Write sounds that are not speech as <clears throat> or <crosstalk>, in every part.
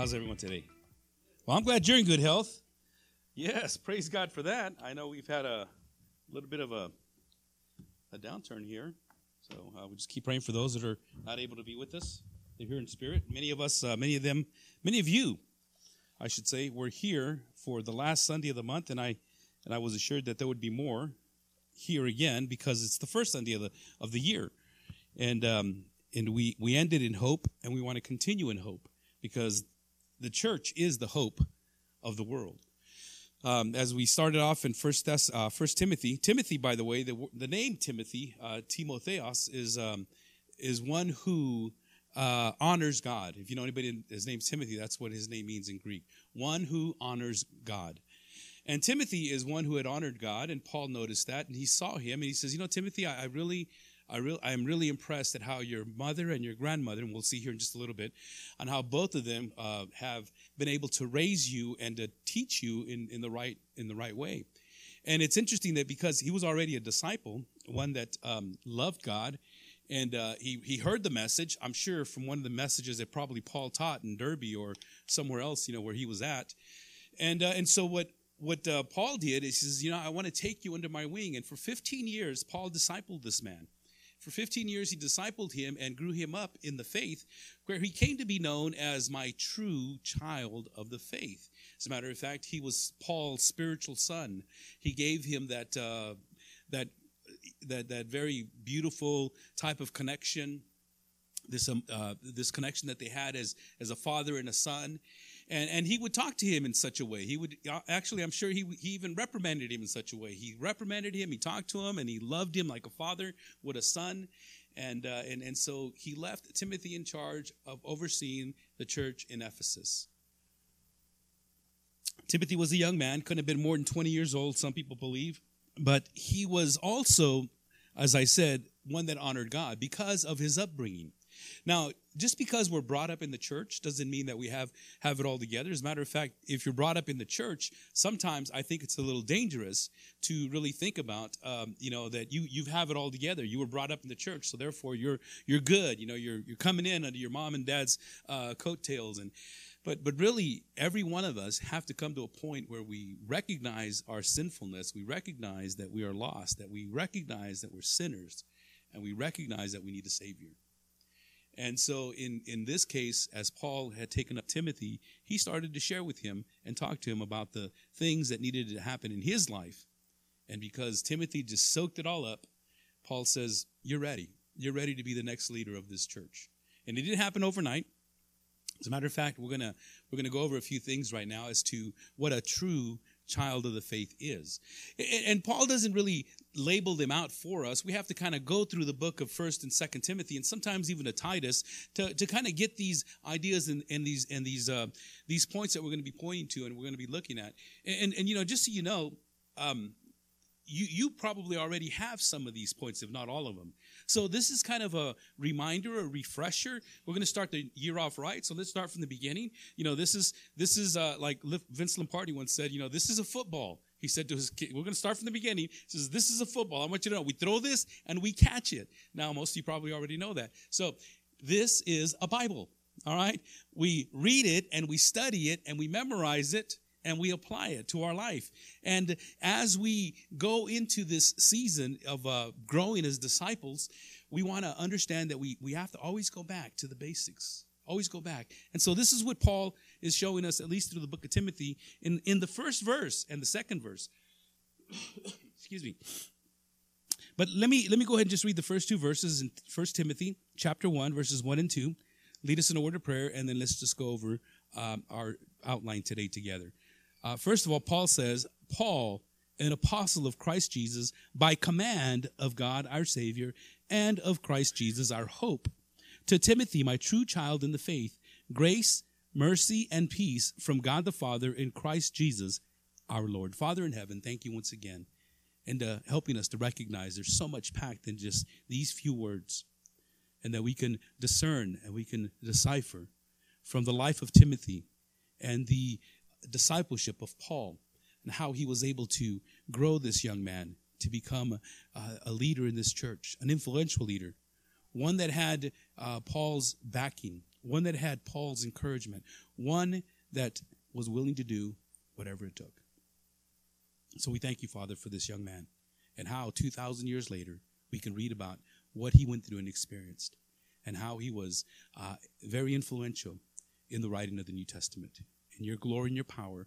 How's everyone today? Well, I'm glad you're in good health. Yes, praise God for that. I know we've had a little bit of a, a downturn here. So uh, we just keep praying for those that are not able to be with us. They're here in spirit. Many of us, uh, many of them, many of you, I should say, were here for the last Sunday of the month, and I and I was assured that there would be more here again because it's the first Sunday of the of the year, and um, and we we ended in hope, and we want to continue in hope because the church is the hope of the world. Um, as we started off in First, Thess, uh, First Timothy, Timothy, by the way, the, the name Timothy, uh, Timotheos, is um, is one who uh, honors God. If you know anybody, his name's Timothy. That's what his name means in Greek. One who honors God. And Timothy is one who had honored God, and Paul noticed that, and he saw him, and he says, "You know, Timothy, I, I really, I really, I am really impressed at how your mother and your grandmother, and we'll see here in just a little bit, on how both of them uh, have been able to raise you and to teach you in, in the right in the right way. And it's interesting that because he was already a disciple, one that um, loved God, and uh, he he heard the message. I'm sure from one of the messages that probably Paul taught in Derbe or somewhere else, you know, where he was at. And uh, and so what what uh, Paul did is he says, you know, I want to take you under my wing. And for 15 years, Paul discipled this man. For 15 years, he discipled him and grew him up in the faith, where he came to be known as my true child of the faith. As a matter of fact, he was Paul's spiritual son. He gave him that uh, that that that very beautiful type of connection. This um, uh, this connection that they had as as a father and a son and and he would talk to him in such a way. He would uh, actually, I'm sure he he even reprimanded him in such a way. He reprimanded him, he talked to him, and he loved him like a father would a son. And uh, and and so he left Timothy in charge of overseeing the church in Ephesus. Timothy was a young man, couldn't have been more than 20 years old, some people believe, but he was also, as I said, one that honored God because of his upbringing. Now, just because we're brought up in the church doesn't mean that we have have it all together. As a matter of fact, if you're brought up in the church, sometimes I think it's a little dangerous to really think about, um, you know, that you you have it all together. You were brought up in the church, so therefore you're you're good. You know, you're you're coming in under your mom and dad's uh, coattails, and but but really, every one of us have to come to a point where we recognize our sinfulness. We recognize that we are lost. That we recognize that we're sinners, and we recognize that we need a savior. And so, in, in this case, as Paul had taken up Timothy, he started to share with him and talk to him about the things that needed to happen in his life. And because Timothy just soaked it all up, Paul says, You're ready. You're ready to be the next leader of this church. And it didn't happen overnight. As a matter of fact, we're gonna we're gonna go over a few things right now as to what a true child of the faith is. And Paul doesn't really label them out for us. We have to kind of go through the book of First and Second Timothy, and sometimes even to Titus, to, to kind of get these ideas and, and these and these uh, these points that we're going to be pointing to and we're going to be looking at. And, and, and you know, just so you know, um, you you probably already have some of these points, if not all of them. So this is kind of a reminder, a refresher. We're going to start the year off right. So let's start from the beginning. You know, this is this is uh, like Vince Lombardi once said. You know, this is a football. He said to his kid, "We're going to start from the beginning." He says, "This is a football. I want you to know we throw this and we catch it." Now, most of you probably already know that. So this is a Bible. All right, we read it and we study it and we memorize it and we apply it to our life. And as we go into this season of uh, growing as disciples, we want to understand that we, we have to always go back to the basics. Always go back. And so this is what Paul is showing us, at least through the book of Timothy, in, in the first verse and the second verse. <coughs> Excuse me. But let me let me go ahead and just read the first two verses in First Timothy chapter 1, verses 1 and 2. Lead us in a word of prayer, and then let's just go over um, our outline today together. Uh, first of all, Paul says, Paul, an apostle of Christ Jesus, by command of God our Savior and of Christ Jesus our hope. To Timothy, my true child in the faith, grace, mercy, and peace from God the Father in Christ Jesus our Lord. Father in heaven, thank you once again and uh, helping us to recognize there's so much packed in just these few words and that we can discern and we can decipher from the life of Timothy and the discipleship of Paul and how he was able to grow this young man to become a, a leader in this church, an influential leader, one that had uh, Paul's backing, one that had Paul's encouragement, one that was willing to do whatever it took. So we thank you, Father, for this young man and how 2,000 years later we can read about what he went through and experienced and how he was uh, very influential in the writing of the New Testament. In your glory and your power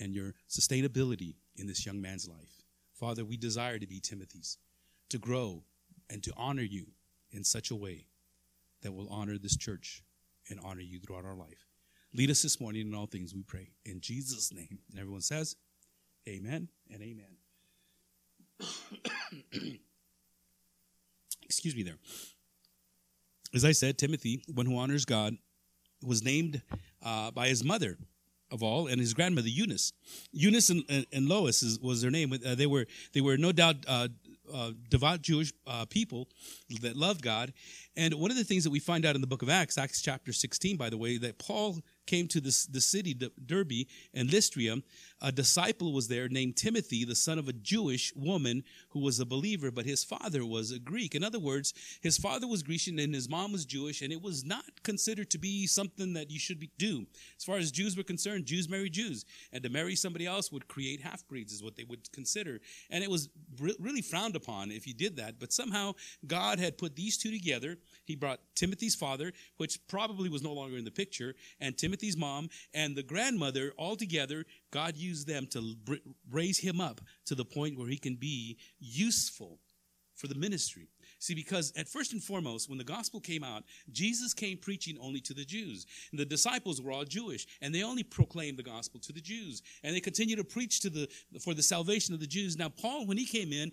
and your sustainability in this young man's life. Father, we desire to be Timothy's, to grow and to honor you in such a way that will honor this church and honor you throughout our life. Lead us this morning in all things, we pray. In Jesus' name. And everyone says, Amen and amen. <coughs> Excuse me there. As I said, Timothy, one who honors God, was named uh, by his mother of all and his grandmother Eunice. Eunice and, and, and Lois is, was their name. Uh, they were they were no doubt uh, uh, devout Jewish uh, people that loved God. And one of the things that we find out in the book of Acts, Acts chapter 16, by the way, that Paul came to this, the city, Derbe and Lystra, a disciple was there named Timothy, the son of a Jewish woman who was a believer, but his father was a Greek. In other words, his father was Grecian and his mom was Jewish, and it was not considered to be something that you should do. As far as Jews were concerned, Jews marry Jews, and to marry somebody else would create half breeds, is what they would consider. And it was re- really frowned upon if you did that, but somehow God had put these two together. He brought Timothy's father, which probably was no longer in the picture, and Timothy's mom, and the grandmother all together God used them to raise him up to the point where he can be useful for the ministry. See, because at first and foremost, when the gospel came out, Jesus came preaching only to the Jews. And the disciples were all Jewish, and they only proclaimed the gospel to the Jews. And they continued to preach to the for the salvation of the Jews. Now, Paul, when he came in,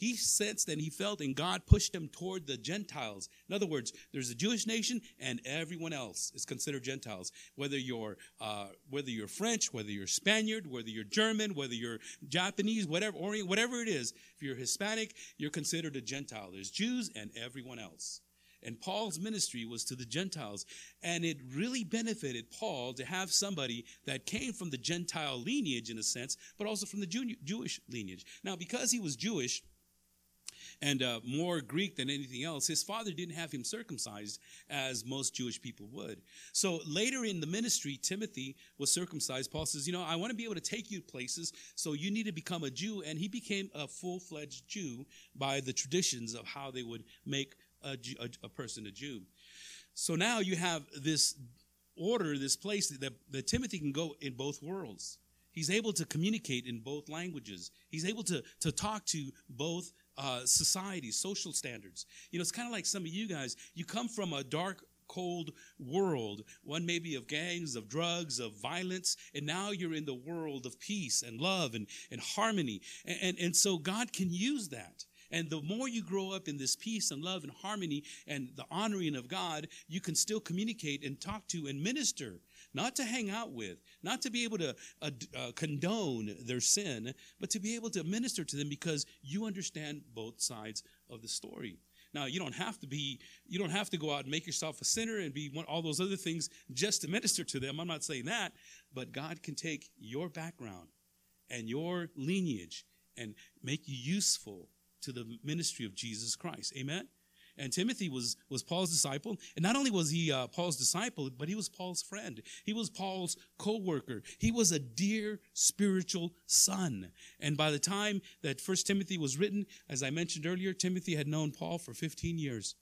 he sensed and he felt, and God pushed him toward the Gentiles. In other words, there's a Jewish nation, and everyone else is considered Gentiles. Whether you're uh, whether you're French, whether you're Spaniard, whether you're German, whether you're Japanese, whatever Orient, whatever it is, if you're Hispanic, you're considered a Gentile. There's Jews and everyone else. And Paul's ministry was to the Gentiles. And it really benefited Paul to have somebody that came from the Gentile lineage, in a sense, but also from the Jewish lineage. Now, because he was Jewish, and uh, more Greek than anything else, his father didn't have him circumcised as most Jewish people would. So later in the ministry, Timothy was circumcised. Paul says, You know, I want to be able to take you places, so you need to become a Jew. And he became a full fledged Jew by the traditions of how they would make a, a, a person a Jew. So now you have this order, this place that, that Timothy can go in both worlds. He's able to communicate in both languages. He's able to, to talk to both uh, societies, social standards. You know, it's kind of like some of you guys, you come from a dark, cold world, one maybe of gangs, of drugs, of violence, and now you're in the world of peace and love and, and harmony. And, and, and so God can use that. And the more you grow up in this peace and love and harmony and the honoring of God, you can still communicate and talk to and minister not to hang out with, not to be able to uh, uh, condone their sin, but to be able to minister to them because you understand both sides of the story. Now, you don't have to be, you don't have to go out and make yourself a sinner and be one, all those other things just to minister to them. I'm not saying that, but God can take your background and your lineage and make you useful to the ministry of Jesus Christ. Amen? And Timothy was, was Paul's disciple. And not only was he uh, Paul's disciple, but he was Paul's friend. He was Paul's co-worker. He was a dear spiritual son. And by the time that First Timothy was written, as I mentioned earlier, Timothy had known Paul for 15 years.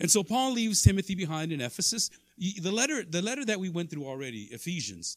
And so Paul leaves Timothy behind in Ephesus. The letter, the letter that we went through already, Ephesians,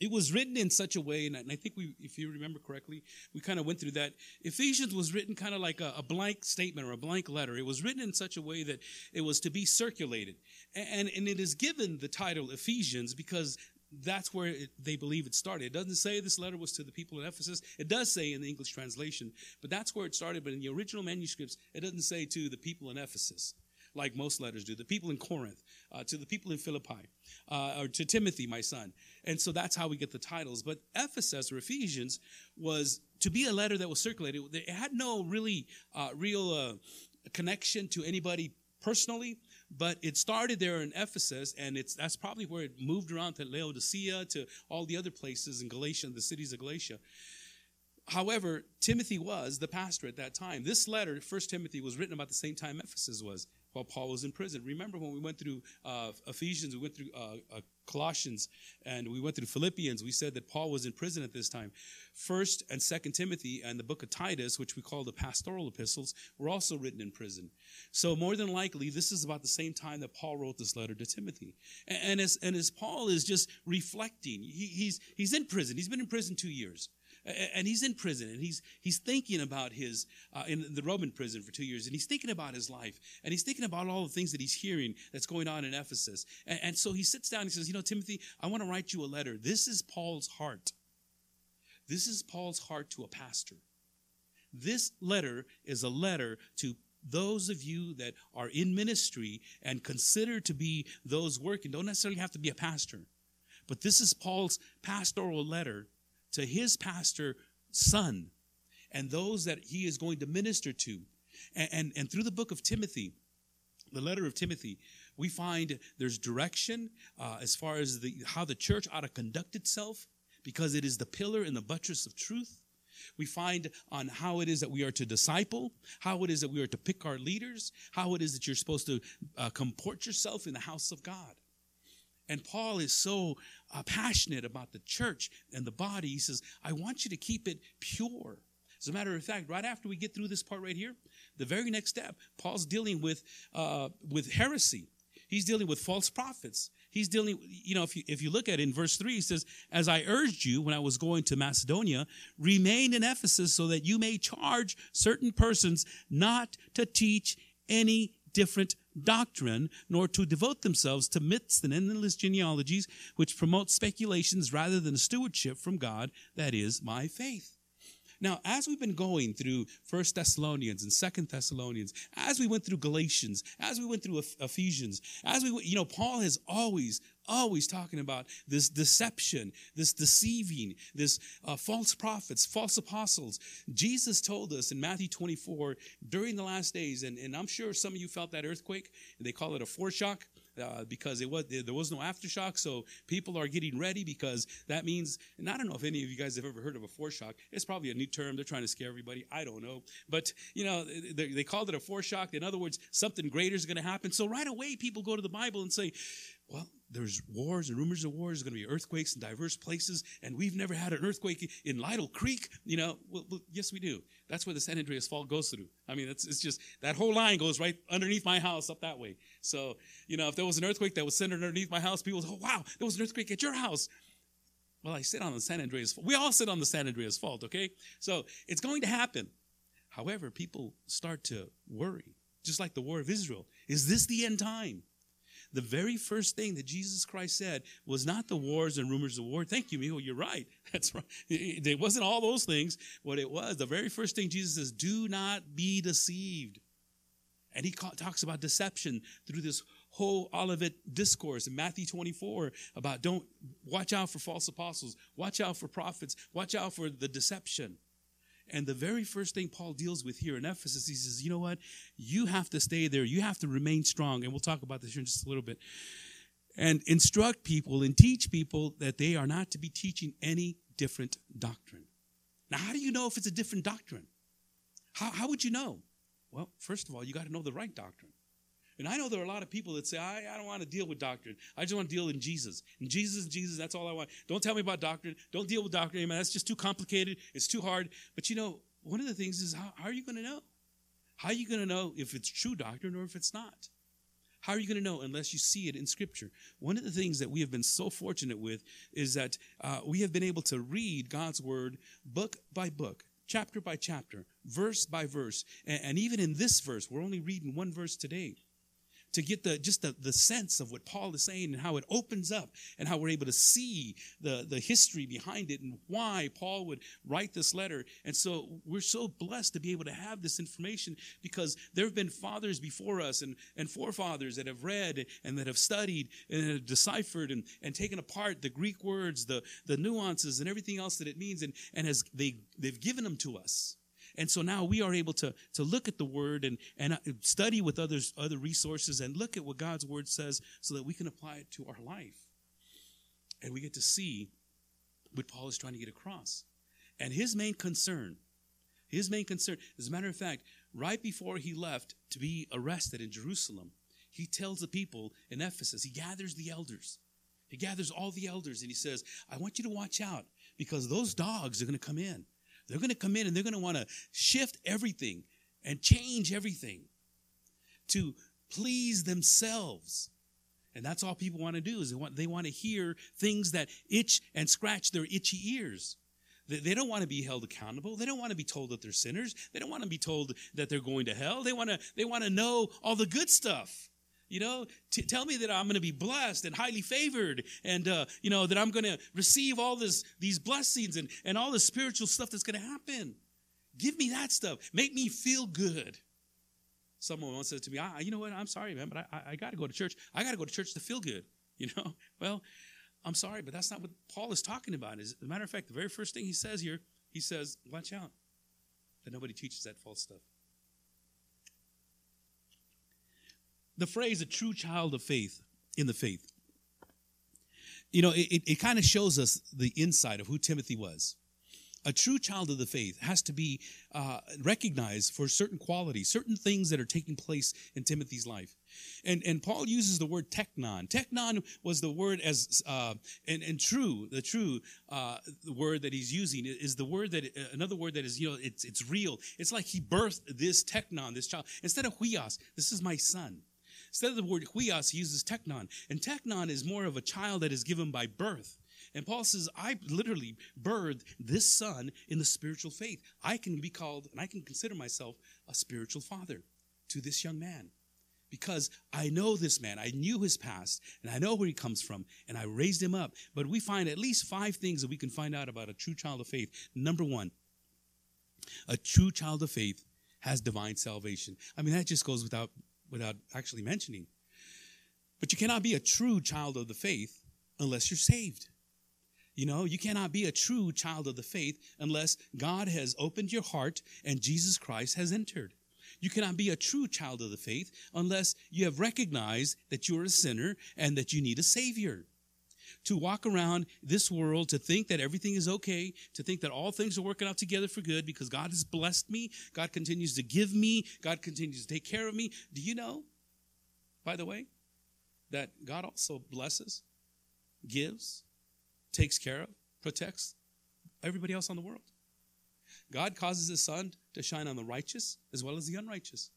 it was written in such a way, and I think we, if you remember correctly, we kind of went through that. Ephesians was written kind of like a, a, blank statement or a blank letter. It was written in such a way that it was to be circulated. And, and it is given the title Ephesians because that's where it, they believe it started. It doesn't say this letter was to the people in Ephesus. It does say in the English translation, but that's where it started. But in the original manuscripts, it doesn't say to the people in Ephesus like most letters do, the people in Corinth, uh, to the people in Philippi, uh, or to Timothy, my son. And so that's how we get the titles. But Ephesus or Ephesians was to be a letter that was circulated. It had no really uh, real uh, connection to anybody personally, but it started there in Ephesus, and it's that's probably where it moved around to Laodicea, to all the other places in Galatia, the cities of Galatia. However, Timothy was the pastor at that time. This letter, First Timothy, was written about the same time Ephesus was while Paul was in prison. Remember when we went through uh, Ephesians, we went through uh, uh, Colossians, and we went through Philippians. We said that Paul was in prison at this time. First and Second Timothy and the book of Titus, which we call the pastoral epistles, were also written in prison. So more than likely, this is about the same time that Paul wrote this letter to Timothy. And, and as and as Paul is just reflecting, he, he's he's in prison. He's been in prison two years and he's in prison and he's he's thinking about his uh, in the roman prison for two years and he's thinking about his life and he's thinking about all the things that he's hearing that's going on in ephesus. And, and so he sits down and he says you know timothy i want to write you a letter. This is paul's heart. This is paul's heart to a pastor. This letter is a letter to those of you that are in ministry and consider to be those working. Don't necessarily have to be a pastor but this is paul's pastoral letter to his pastor son and those that he is going to minister to. And, and, and, through the book of Timothy, the letter of Timothy, we find there's direction uh, as far as the, how the church ought to conduct itself because it is the pillar and the buttress of truth. We find on how it is that we are to disciple, how it is that we are to pick our leaders, how it is that you're supposed to uh, comport yourself in the house of God. And Paul is so uh, passionate about the church and the body. He says, I want you to keep it pure. As a matter of fact, right after we get through this part right here, the very next step, Paul's dealing with, uh, with heresy. He's dealing with false prophets. He's dealing, you know, if you, if you look at it in verse 3, he says, As I urged you when I was going to Macedonia, remain in Ephesus so that you may charge certain persons not to teach any different doctrine, nor to devote themselves to myths and endless genealogies, which promote speculations rather than stewardship from God, that is, my faith. Now, as we've been going through First Thessalonians and Second Thessalonians, as we went through Galatians, as we went through Ephesians, as we, you know, Paul has always, always talking about this deception, this deceiving, this uh, false prophets, false apostles. Jesus told us in Matthew 24 during the last days, and, and I'm sure some of you felt that earthquake. They call it a foreshock uh, because it was there was no aftershock. So people are getting ready because that means. And I don't know if any of you guys have ever heard of a foreshock. It's probably a new term. They're trying to scare everybody. I don't know, but you know they, they called it a foreshock. In other words, something greater is going to happen. So right away, people go to the Bible and say, well, there's wars and rumors of wars. There's going to be earthquakes in diverse places, and we've never had an earthquake in Lytle Creek. You know, well, well, yes, we do. That's where the San Andreas Fault goes through. I mean, it's, it's just that whole line goes right underneath my house up that way. So, you know, if there was an earthquake that was centered underneath my house, people would, oh, wow, there was an earthquake at your house. Well, I sit on the San Andreas Fault. We all sit on the San Andreas Fault, okay? So it's going to happen. However, people start to worry, just like the war of Israel. Is this the end time? The very first thing that Jesus Christ said was not the wars and rumors of war. Thank you, Mijo. You're right. <laughs> That's right. It wasn't all those things. What it was, the very first thing Jesus says, do not be deceived. And he talks about deception through this whole Olivet discourse in Matthew 24 about don't watch out for false apostles, watch out for prophets, watch out for the deception. And the very first thing Paul deals with here in Ephesus, he says, you know what? You have to stay there. You have to remain strong. And we'll talk about this here in just a little bit. And instruct people and teach people that they are not to be teaching any different doctrine. Now, how do you know if it's a different doctrine? How, how would you know? Well, first of all, you got to know the right doctrine. And I know there are a lot of people that say, I, I don't want to deal with doctrine. I just want to deal in Jesus. And Jesus, Jesus, that's all I want. Don't tell me about doctrine. Don't deal with doctrine. Man, that's just too complicated. It's too hard. But you know, one of the things is how, how are you going to know? How are you going to know if it's true doctrine or if it's not? How are you going to know unless you see it in Scripture? One of the things that we have been so fortunate with is that uh, we have been able to read God's Word book by book, chapter by chapter, verse by verse. And, and even in this verse, we're only reading one verse today to get the just the, the sense of what Paul is saying and how it opens up and how we're able to see the, the history behind it and why Paul would write this letter. And so we're so blessed to be able to have this information because there have been fathers before us and, and forefathers that have read and that have studied and have deciphered and, and taken apart the Greek words, the, the nuances and everything else that it means and, and has they they've given them to us. And so now we are able to, to look at the word and, and uh, study with others, other resources and look at what God's word says so that we can apply it to our life. And we get to see what Paul is trying to get across. And his main concern His main concern, as a matter of fact, right before he left to be arrested in Jerusalem, he tells the people in Ephesus, he gathers the elders. He gathers all the elders and he says, I want you to watch out because those dogs are going to come in. They're going to come in and they're going to want to shift everything and change everything to please themselves. And that's all people want to do is they want, they want to hear things that itch and scratch their itchy ears. They, don't want to be held accountable. They don't want to be told that they're sinners. They don't want to be told that they're going to hell. They want to, they want to know all the good stuff. You know, t- tell me that I'm going to be blessed and highly favored, and uh, you know that I'm going to receive all this these blessings and and all the spiritual stuff that's going to happen. Give me that stuff. Make me feel good. Someone once said to me, "You know what? I'm sorry, man, but I, I got to go to church. I got to go to church to feel good." <laughs> You know, well, I'm sorry, but that's not what Paul is talking about. As a matter of fact, the very first thing he says here, he says, "Watch out that nobody teaches that false stuff." The phrase a true child of faith in the faith. You know it, it kind of shows us the insight of who timothy was. A true child of the faith has to be uh, recognized for certain qualities certain things that are taking place in timothy's life. And, and paul uses the word teknon. Teknon was the word as uh, and, and true the true uh, the word that he's using is the word that another word that is you know it's, it's real. It's like he birthed this teknon, this child. Instead of huios this is my son Instead of the word huios, he uses teknon. And teknon is more of a child that is given by birth. And Paul says, I literally birthed this son in the spiritual faith. I can be called, and I can consider myself a spiritual father to this young man because I know this man. I knew his past and I know where he comes from and I raised him up. But we find at least five things that we can find out about a true child of faith. Number one, a true child of faith has divine salvation. I mean, that just goes without without actually mentioning. But you cannot be a true child of the faith unless you're saved. You know, you cannot be a true child of the faith unless God has opened your heart and Jesus Christ has entered. You cannot be a true child of the faith unless you have recognized that you're a sinner and that you need a Savior. To walk around this world, to think that everything is okay, to think that all things are working out together for good because God has blessed me, God continues to give me, God continues to take care of me. Do you know, by the way, that God also blesses, gives, takes care of, protects everybody else on the world? God causes his sun to shine on the righteous as well as the unrighteous.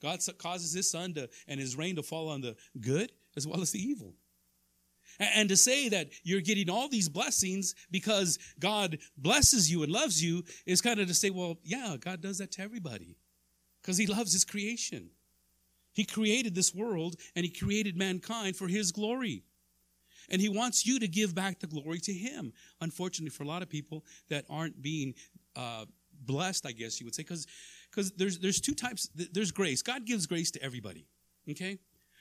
God causes his sun to and his rain to fall on the good as well as the evil. And to say that you're getting all these blessings because God blesses you and loves you is kind of to say, well, yeah, God does that to everybody because he loves his creation. He created this world and he created mankind for his glory. And he wants you to give back the glory to him. Unfortunately, for a lot of people that aren't being uh, blessed, I guess you would say, because because there's there's two types. There's grace. God gives grace to everybody. Okay,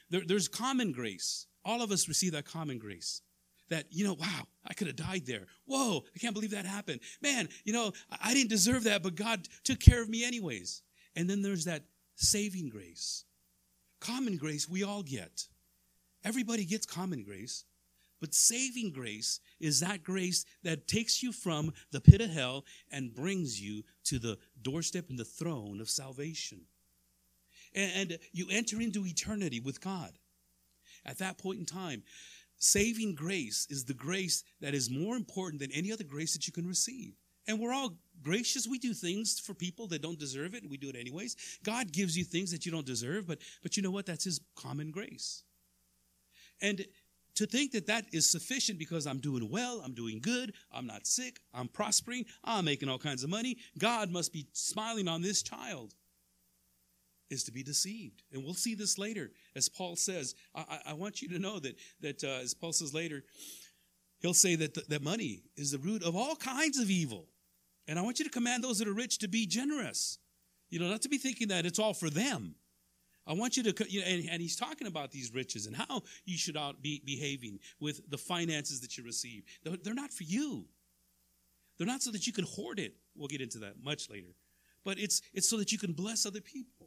there, there's common grace, all of us receive that common grace. That, you know, wow, I could have died there. Whoa, I can't believe that happened. Man, you know, I didn't deserve that, but God took care of me anyways. And then there's that saving grace. Common grace we all get. Everybody gets common grace. But saving grace is that grace that takes you from the pit of hell and brings you to the doorstep and the throne of salvation. And, you enter into eternity with God. At that point in time, saving grace is the grace that is more important than any other grace that you can receive. And we're all gracious. We do things for people that don't deserve it, we do it anyways. God gives you things that you don't deserve, but, but you know what? That's His common grace. And to think that that is sufficient because I'm doing well, I'm doing good, I'm not sick, I'm prospering, I'm making all kinds of money, God must be smiling on this child is to be deceived. And we'll see this later. As Paul says, I, I want you to know that, that uh, as Paul says later, he'll say that, that money is the root of all kinds of evil. And I want you to command those that are rich to be generous. You know, not to be thinking that it's all for them. I want you to, you know, and, and, he's talking about these riches and how you should be behaving with the finances that you receive. They're not for you. They're not so that you can hoard it. We'll get into that much later. But it's, it's so that you can bless other people.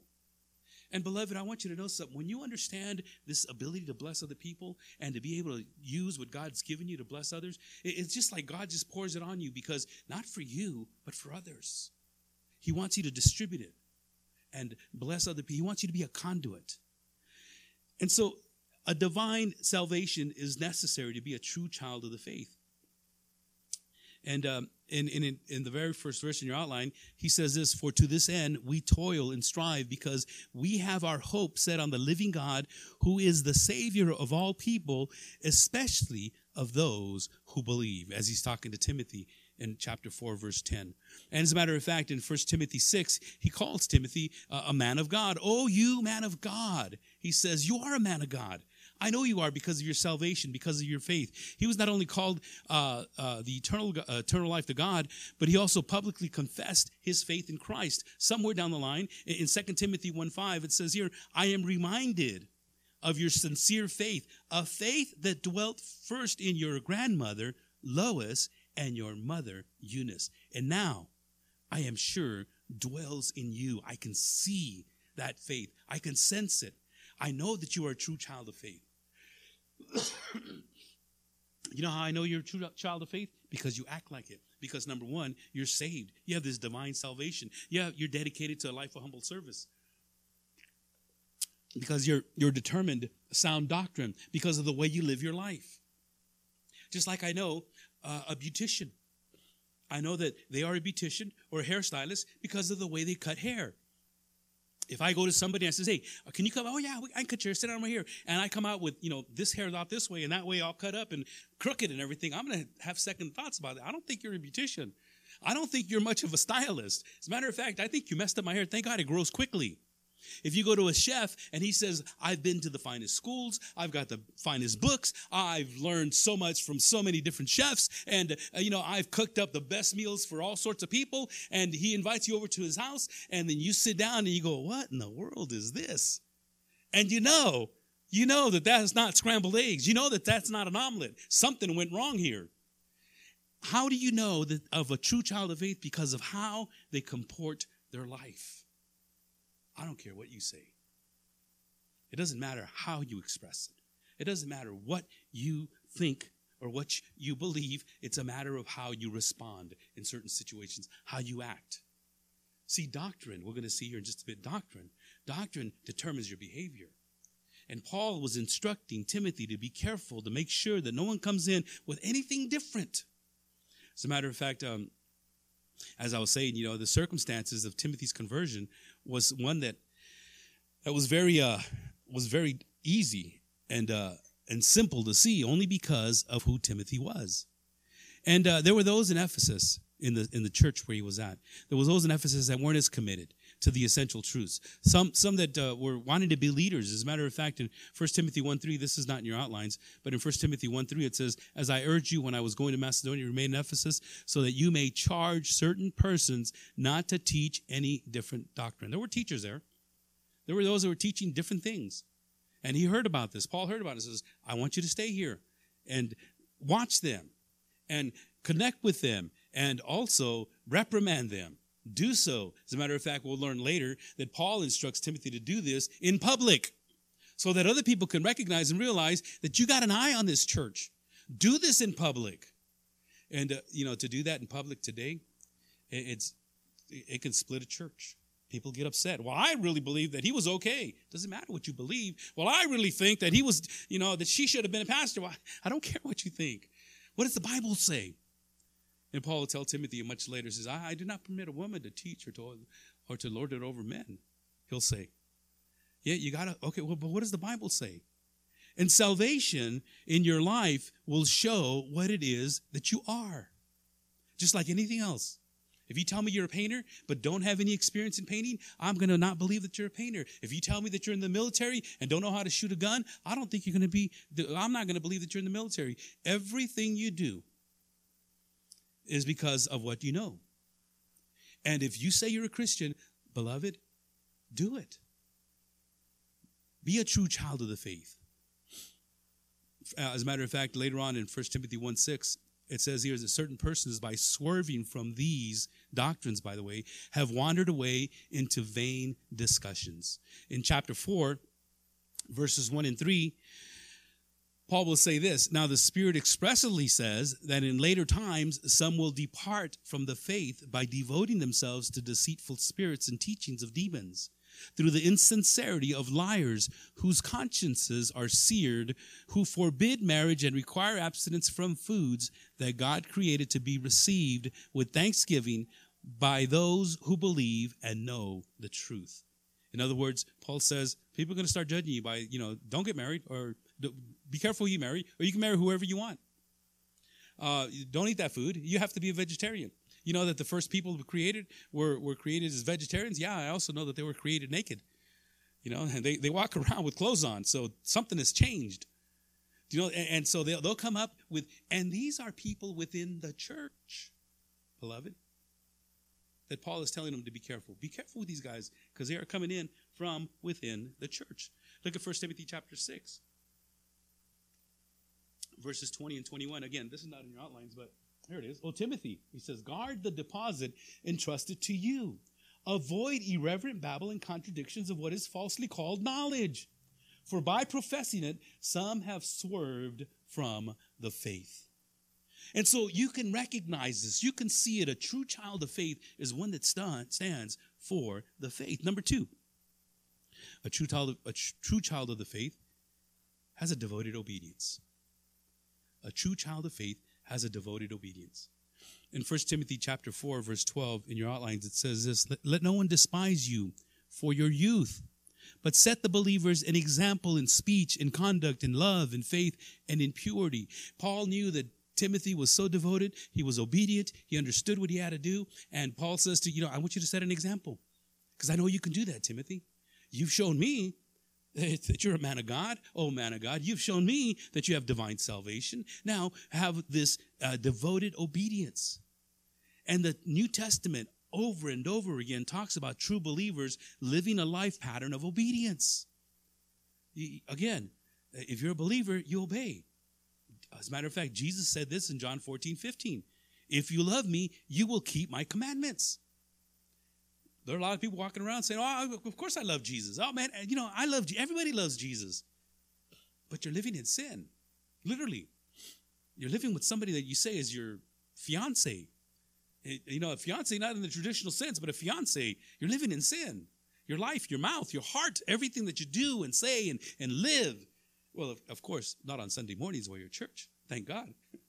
And beloved, I want you to know something. When you understand this ability to bless other people and to be able to use what God's given you to bless others, it's just like God just pours it on you because not for you, but for others. He wants you to distribute it and bless other people. He wants you to be a conduit. And so, a divine salvation is necessary to be a true child of the faith. And um, in, in, in the very first verse in your outline, he says this For to this end we toil and strive because we have our hope set on the living God who is the Savior of all people, especially of those who believe, as he's talking to Timothy in chapter 4, verse 10. And as a matter of fact, in 1 Timothy 6, he calls Timothy a man of God. Oh, you man of God. He says, You are a man of God. I know you are because of your salvation, because of your faith. He was not only called uh, uh, the eternal, uh, eternal life to God, but he also publicly confessed his faith in Christ. Somewhere down the line, in, in 2 Timothy 1 5, it says here, I am reminded of your sincere faith, a faith that dwelt first in your grandmother, Lois, and your mother, Eunice. And now, I am sure, dwells in you. I can see that faith, I can sense it. I know that you are a true child of faith. <coughs> you know how I know you're a true child of faith? Because you act like it. Because number one, you're saved. You have this divine salvation. Yeah, you're dedicated to a life of humble service. Because you're you're determined sound doctrine because of the way you live your life. Just like I know uh, a beautician. I know that they are a beautician or a hairstylist because of the way they cut hair. If I go to somebody and I says, "Hey, uh, can you come?" Oh yeah, I can cut your hair. Sit down right here, and I come out with you know this hair out this way and that way all cut up and crooked and everything. I'm gonna have second thoughts about it. I don't think you're a beautician. I don't think you're much of a stylist. As a matter of fact, I think you messed up my hair. Thank God it grows quickly. If you go to a chef and he says, I've been to the finest schools, I've got the finest books, I've learned so much from so many different chefs, and, uh, you know, I've cooked up the best meals for all sorts of people, and he invites you over to his house, and then you sit down and you go, What in the world is this? And you know, you know that that's not scrambled eggs. You know that that's not an omelet. Something went wrong here. How do you know that of a true child of faith? Because of how they comport their life. I don't care what you say. It doesn't matter how you express it. It doesn't matter what you think or what you believe. It's a matter of how you respond in certain situations, how you act. See, doctrine, we're going to see here in just a bit doctrine. Doctrine determines your behavior. And Paul was instructing Timothy to be careful to make sure that no one comes in with anything different. As a matter of fact, um, as I was saying, you know, the circumstances of Timothy's conversion was one that that was very uh, was very easy and uh, and simple to see, only because of who Timothy was. And uh, there were those in Ephesus in the in the church where he was at. There was those in Ephesus that weren't as committed to the essential truths. Some some that uh, were wanting to be leaders. As a matter of fact, in 1 Timothy 1 3, this is not in your outlines, but in 1 Timothy 1 3, it says, As I urged you when I was going to Macedonia, remain in Ephesus, so that you may charge certain persons not to teach any different doctrine. There were teachers there. There were those that were teaching different things. And he heard about this. Paul heard about it. He says, I want you to stay here and watch them and connect with them and also reprimand them. Do so. As a matter of fact, we'll learn later that Paul instructs Timothy to do this in public so that other people can recognize and realize that you got an eye on this church. Do this in public. And, uh, you know, to do that in public today, it's, it can split a church. People get upset. Well, I really believe that he was okay. Doesn't matter what you believe. Well, I really think that he was, you know, that she should have been a pastor. Well, I don't care what you think. What does the Bible say? And Paul will tell Timothy much later, says, I, I do not permit a woman to teach or to, or to lord it over men. He'll say, Yeah, you got to, okay, well, but what does the Bible say? And salvation in your life will show what it is that you are, just like anything else. If you tell me you're a painter but don't have any experience in painting, I'm going to not believe that you're a painter. If you tell me that you're in the military and don't know how to shoot a gun, I don't think you're going to be, I'm not going to believe that you're in the military. Everything you do is because of what you know. And if you say you're a Christian, beloved, do it. Be a true child of the faith. As a matter of fact, later on in 1 Timothy 1 6, it says here that certain persons, by swerving from these doctrines, by the way, have wandered away into vain discussions. In chapter 4, verses 1 and 3, Paul will say this Now, the Spirit expressly says that in later times some will depart from the faith by devoting themselves to deceitful spirits and teachings of demons, through the insincerity of liars whose consciences are seared, who forbid marriage and require abstinence from foods that God created to be received with thanksgiving by those who believe and know the truth. In other words, Paul says people are going to start judging you by, you know, don't get married or be careful who you marry, or you can marry whoever you want. Uh, don't eat that food. You have to be a vegetarian. You know that the first people who created were, were created as vegetarians? Yeah, I also know that they were created naked. You know, and they, they walk <laughs> around with clothes on, so something has changed. You know, and, and so they'll, they'll come up with, and these are people within the church, beloved, that Paul is telling them to be careful. Be careful with these guys because they are coming in from within the church. Look at 1 Timothy chapter 6 verses 20 and 21. Again, this is not in your outlines, but here it is. Oh, Timothy, he says, guard the deposit entrusted to you. Avoid irreverent babble and contradictions of what is falsely called knowledge. For by professing it, some have swerved from the faith. And so you can recognize this. You can see it. A true child of faith is one that stands for the faith. Number two, a true child of, a true child of the faith has a devoted obedience a true child of faith has a devoted obedience. In 1 Timothy chapter 4 verse 12 in your outlines it says this, let, no one despise you for your youth, but set the believers an example in speech, in conduct, in love, in faith, and in purity. Paul knew that Timothy was so devoted, he was obedient, he understood what he had to do, and Paul says to you know, I want you to set an example because I know you can do that, Timothy. You've shown me that you're a man of God. Oh, man of God, you've shown me that you have divine salvation. Now have this uh, devoted obedience. And the New Testament over and over again talks about true believers living a life pattern of obedience. Again, if you're a believer, you obey. As a matter of fact, Jesus said this in John 14, 15. If you love me, you will keep my commandments. There are a lot of people walking around saying, "Oh, of course I love Jesus. Oh man, you know I love. Everybody loves Jesus." But you're living in sin, literally. You're living with somebody that you say is your fiance. Eh, you know, a fiance not in the traditional sense, but a fiance. You're living in sin. Your life, your mouth, your heart, everything that you do and say and, and live. Well, of, of course, not on Sunday mornings where you're at church. Thank God. <laughs>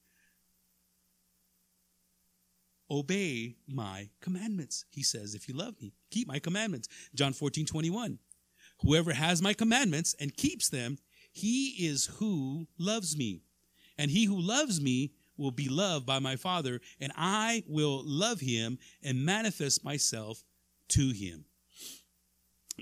obey my commandments. He says, if you love me, keep my commandments. John 14, 21. Whoever has my commandments and keeps them, he is who loves me. And he who loves me will be loved by my Father, and I will love him and manifest myself to him.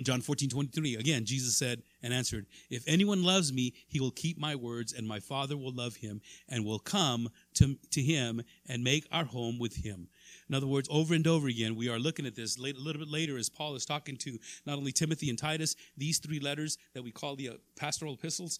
John 14, 23. Again, Jesus said and answered, If anyone loves me, he will keep my words, and my Father will love him and will come to, to him and make our home with him. In other words, over and over again, we are looking at this a little bit later as Paul is talking to not only Timothy and Titus, these three letters that we call the uh, pastoral epistles.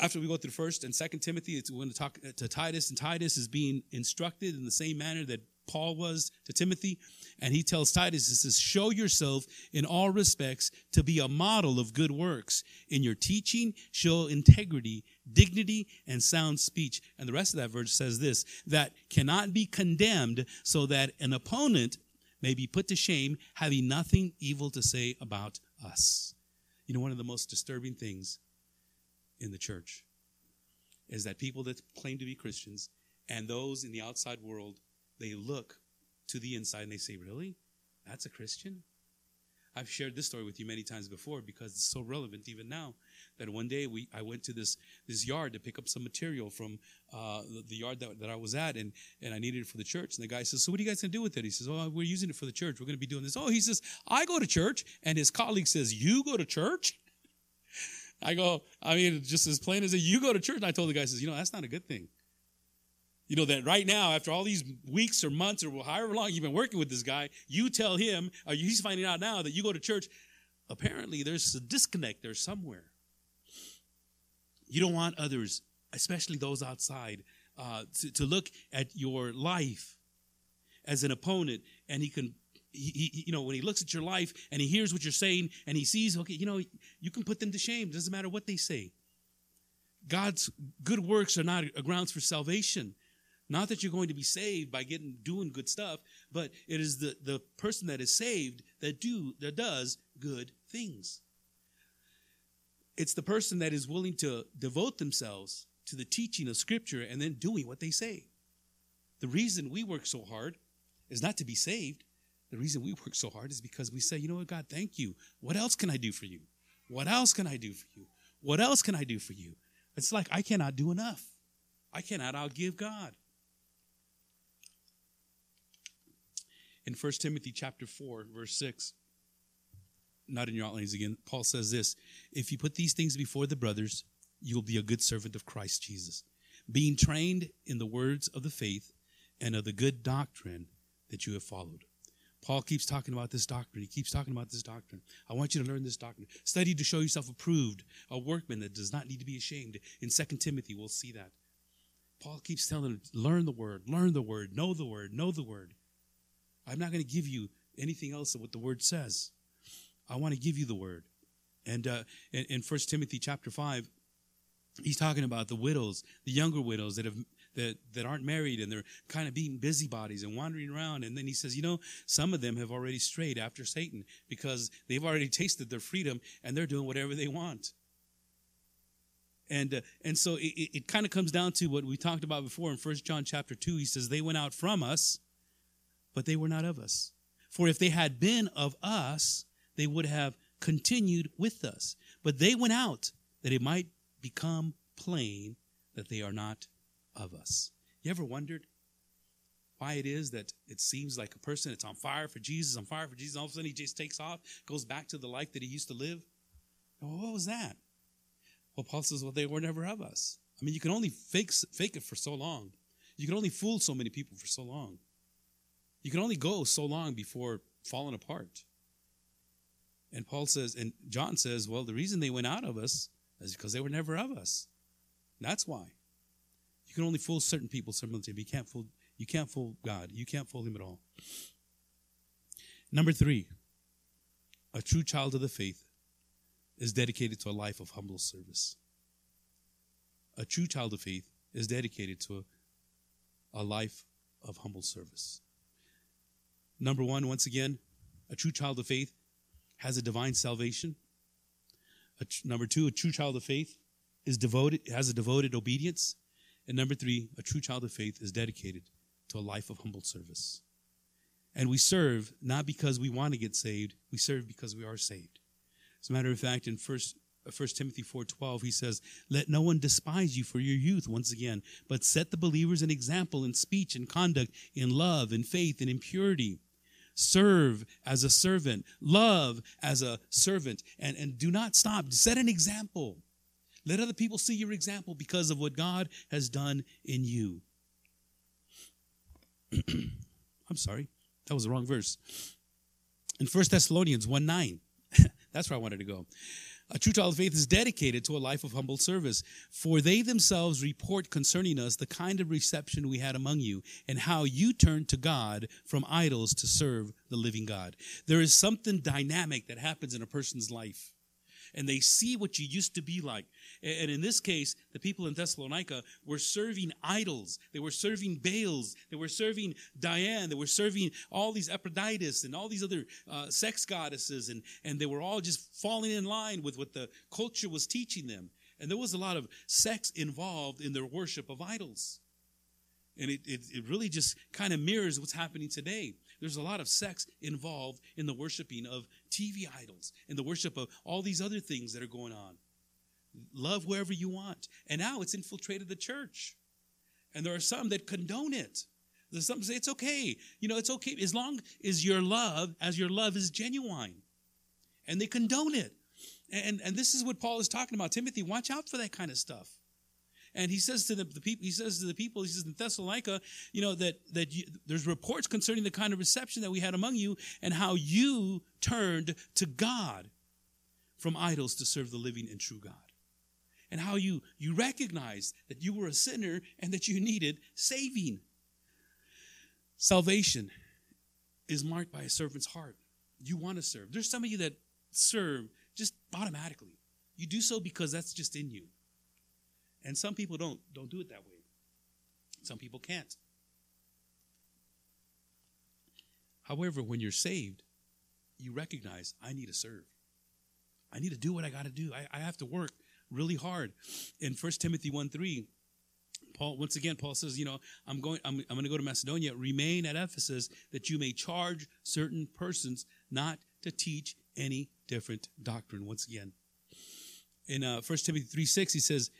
After we go through First and Second Timothy, it's going to talk to Titus, and Titus is being instructed in the same manner that Paul was to Timothy. And he tells Titus, he says, show yourself in all respects to be a model of good works. In your teaching, show integrity, dignity, and sound speech. And the rest of that verse says this, that cannot be condemned so that an opponent may be put to shame, having nothing evil to say about us. You know, one of the most disturbing things in the church is that people that claim to be Christians and those in the outside world they look to the inside and they say, Really? That's a Christian? I've shared this story with you many times before because it's so relevant even now. That one day we I went to this this yard to pick up some material from uh, the, the, yard that, that I was at, and and I needed it for the church. And the guy says, "So what are you guys gonna do with it?" He says, "Oh, we're using it for the church. We're gonna be doing this." Oh, he says, "I go to church," and his colleague says, "You go to church?" <laughs> I go, I mean, just as plain as a you go to church. And I told the guy, says, you know, that's not a good thing you know that right now after all these weeks or months or however long you've been working with this guy you tell him or he's finding out now that you go to church apparently there's a disconnect there somewhere you don't want others especially those outside uh, to, to look at your life as an opponent and he can he, he, you know when he looks at your life and he hears what you're saying and he sees okay you know you can put them to shame it doesn't matter what they say God's good works are not grounds for salvation. Not that you're going to be saved by getting doing good stuff, but it is the, the person that is saved that do that does good things. It's the person that is willing to devote themselves to the teaching of Scripture and then doing what they say. The reason we work so hard is not to be saved. The reason we work so hard is because we say, you know what, God, thank you. What else can I do for you? What else can I do for you? What else can I do for you? It's like I cannot do enough. I cannot outgive God. In 1 Timothy chapter 4, verse 6, not in your outlines again, Paul says this If you put these things before the brothers, you will be a good servant of Christ Jesus, being trained in the words of the faith and of the good doctrine that you have followed. Paul keeps talking about this doctrine. He keeps talking about this doctrine. I want you to learn this doctrine. Study to show yourself approved, a workman that does not need to be ashamed. In 2 Timothy, we'll see that. Paul keeps telling learn the word, learn the word, know the word, know the word. I'm not going to give you anything else of what the word says. I want to give you the word. And uh, in, in 1 Timothy chapter 5, he's talking about the widows, the younger widows that have that, that aren't married and they're kind of being busybodies and wandering around. And then he says, you know, some of them have already strayed after Satan because they've already tasted their freedom and they're doing whatever they want. And, uh, and so it, it kind of comes down to what we talked about before in First John chapter 2. He says, They went out from us, but they were not of us. For if they had been of us, they would have continued with us. But they went out that it might become plain that they are not of us. You ever wondered why it is that it seems like a person that's on fire for Jesus, on fire for Jesus, all of a sudden he just takes off, goes back to the life that he used to live? Well, what was that? Well, Paul says, well, they were never of us. I mean, you can only fake, fake it for so long. You can only fool so many people for so long. You can only go so long before falling apart. And Paul says, and John says, well, the reason they went out of us is because they were never of us. That's why. You can only fool certain people certain You can't fool you can't fool God. You can't fool him at all. Number three, a true child of the faith is dedicated to a life of humble service. A true child of faith is dedicated to a, a life of humble service. Number one, once again, a true child of faith has a divine salvation. Tr- number two, a true child of faith is devoted, has a devoted obedience. And number three, a true child of faith is dedicated to a life of humble service. And we serve not because we want to get saved, we serve because we are saved. As a matter of fact, in First uh, 1 Timothy 4:12 he says, "Let no one despise you for your youth once again, but set the believers an example in speech and conduct, in love, in faith, and in purity. Serve as a servant, love as a servant, and, and do not stop. Set an example. Let other people see your example because of what God has done in you. <clears throat> I'm sorry, that was the wrong verse. In 1 Thessalonians 1 9, <laughs> that's where I wanted to go. A true child of faith is dedicated to a life of humble service, for they themselves report concerning us the kind of reception we had among you, and how you turned to God from idols to serve the living God. There is something dynamic that happens in a person's life and they see what you used to be like. And in this case, the people in Thessalonica were serving idols. They were serving Baals. They were serving Diane. They were serving all these Aphrodite and all these other uh, sex goddesses. And, and they were all just falling in line with what the culture was teaching them. And there was a lot of sex involved in their worship of idols. And it, it, it really just kind of mirrors what's happening today. There's a lot of sex involved in the worshiping of TV idols and the worship of all these other things that are going on. Love wherever you want. And now it's infiltrated the church. And there are some that condone it. There's some say it's okay. You know, it's okay as long as your love, as your love is genuine. And they condone it. And, and this is what Paul is talking about. Timothy, watch out for that kind of stuff. And he says to the, the, people, he says to the people, he says in Thessalonica, you know, that, that you, there's reports concerning the kind of reception that we had among you and how you turned to God from idols to serve the living and true God. And how you, you recognized that you were a sinner and that you needed saving. Salvation is marked by a servant's heart. You want to serve. There's some of you that serve just automatically. You do so because that's just in you. And some people don't don't do it that way. Some people can't. However, when you're saved, you recognize I need to serve. I need to do what I got to do. I, I have to work really hard. In 1 Timothy 1 3, Paul, once again, Paul says, you know, I'm going, I'm, I'm going to go to Macedonia, remain at Ephesus that you may charge certain persons not to teach any different doctrine. Once again, in uh, 1 Timothy 3 6, he says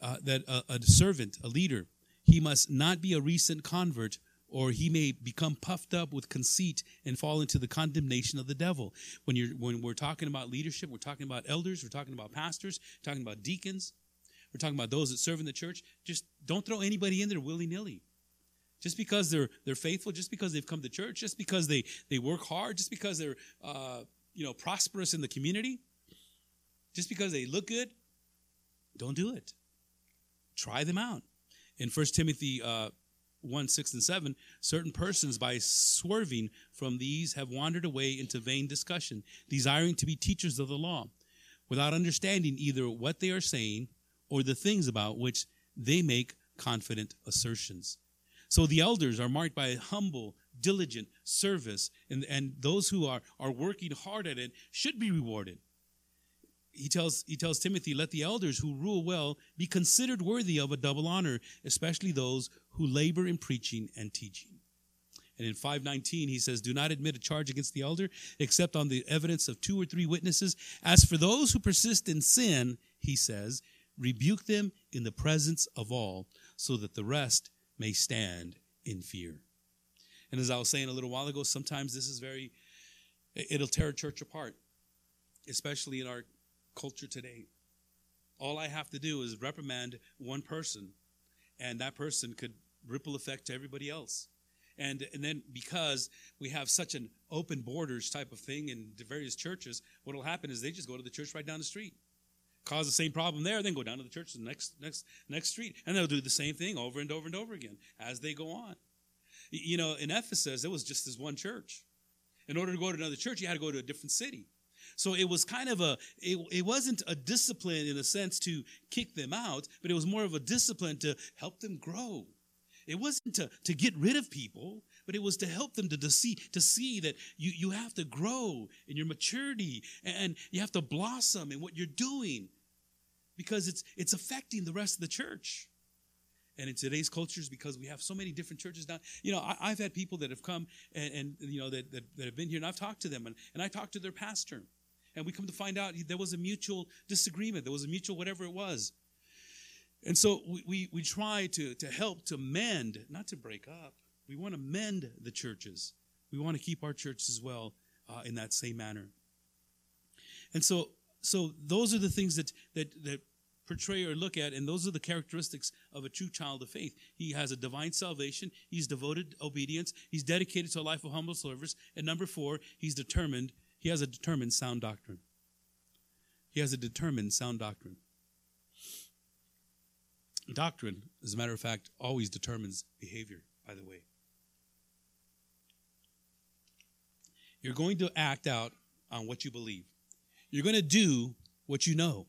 uh, that a, a servant, a leader, he must not be a recent convert or he may become puffed up with conceit and fall into the condemnation of the devil. When you're when we're talking about leadership, we're talking about elders, we're talking about pastors, talking about deacons, we're talking about those that serve in the church. Just don't throw anybody in there willy nilly. Just because they're they're faithful, just because they've come to church, just because they they work hard, just because they're uh, you know prosperous in the community, just because they look good, don't do it. Try them out. In First Timothy uh, 1 6 and 7 certain persons by swerving from these have wandered away into vain discussion desiring to be teachers of the law without understanding either what they are saying or the things about which they make confident assertions. So the elders are marked by humble diligent service and, and those who are, are working hard at it should be rewarded he tells he tells Timothy, let the elders who rule well be considered worthy of a double honor, especially those who labor in preaching and teaching. And in 519, he says, Do not admit a charge against the elder except on the evidence of two or three witnesses. As for those who persist in sin, he says, rebuke them in the presence of all, so that the rest may stand in fear. And as I was saying a little while ago, sometimes this is very, it'll tear a church apart, especially in our culture today. All I have to do is reprimand one person, and that person could ripple effect to everybody else. And, and then because we have such an open borders type of thing in the various churches, what will happen is they just go to the church right down the street, cause the same problem there, then go down to the church the next next next street, and they'll do the same thing over and over and over again as they go on. You know, in Ephesus, it was just this one church. In order to go to another church, you had to go to a different city. So it was kind of a, it, it wasn't a discipline in a sense to kick them out, but it was more of a discipline to help them grow. It wasn't to, to get rid of people, but it was to help them to, to see to see that you, you have to grow in your maturity and you have to blossom in what you're doing because it's it's affecting the rest of the church. And in today's cultures, because we have so many different churches now, you know, I, have had people that have come and, and you know that, that, that, have been here, and I've talked to them, and, and I talked to their pastor, and we come to find out there was a mutual disagreement, there was a mutual whatever it was, and so we, we, we try to, to help to mend, not to break up. We want to mend the churches. We want to keep our churches as well uh, in that same manner. And so, so those are the things that, that, that portray or look at, and those are the characteristics of a true child of faith. He has a divine salvation, he's devoted obedience, he's dedicated to a life of humble service, and number four, he's determined, he has a determined sound doctrine. He has a determined sound doctrine. Doctrine, as a matter of fact, always determines behavior, by the way. You're going to act out on what you believe. You're going to do what you know.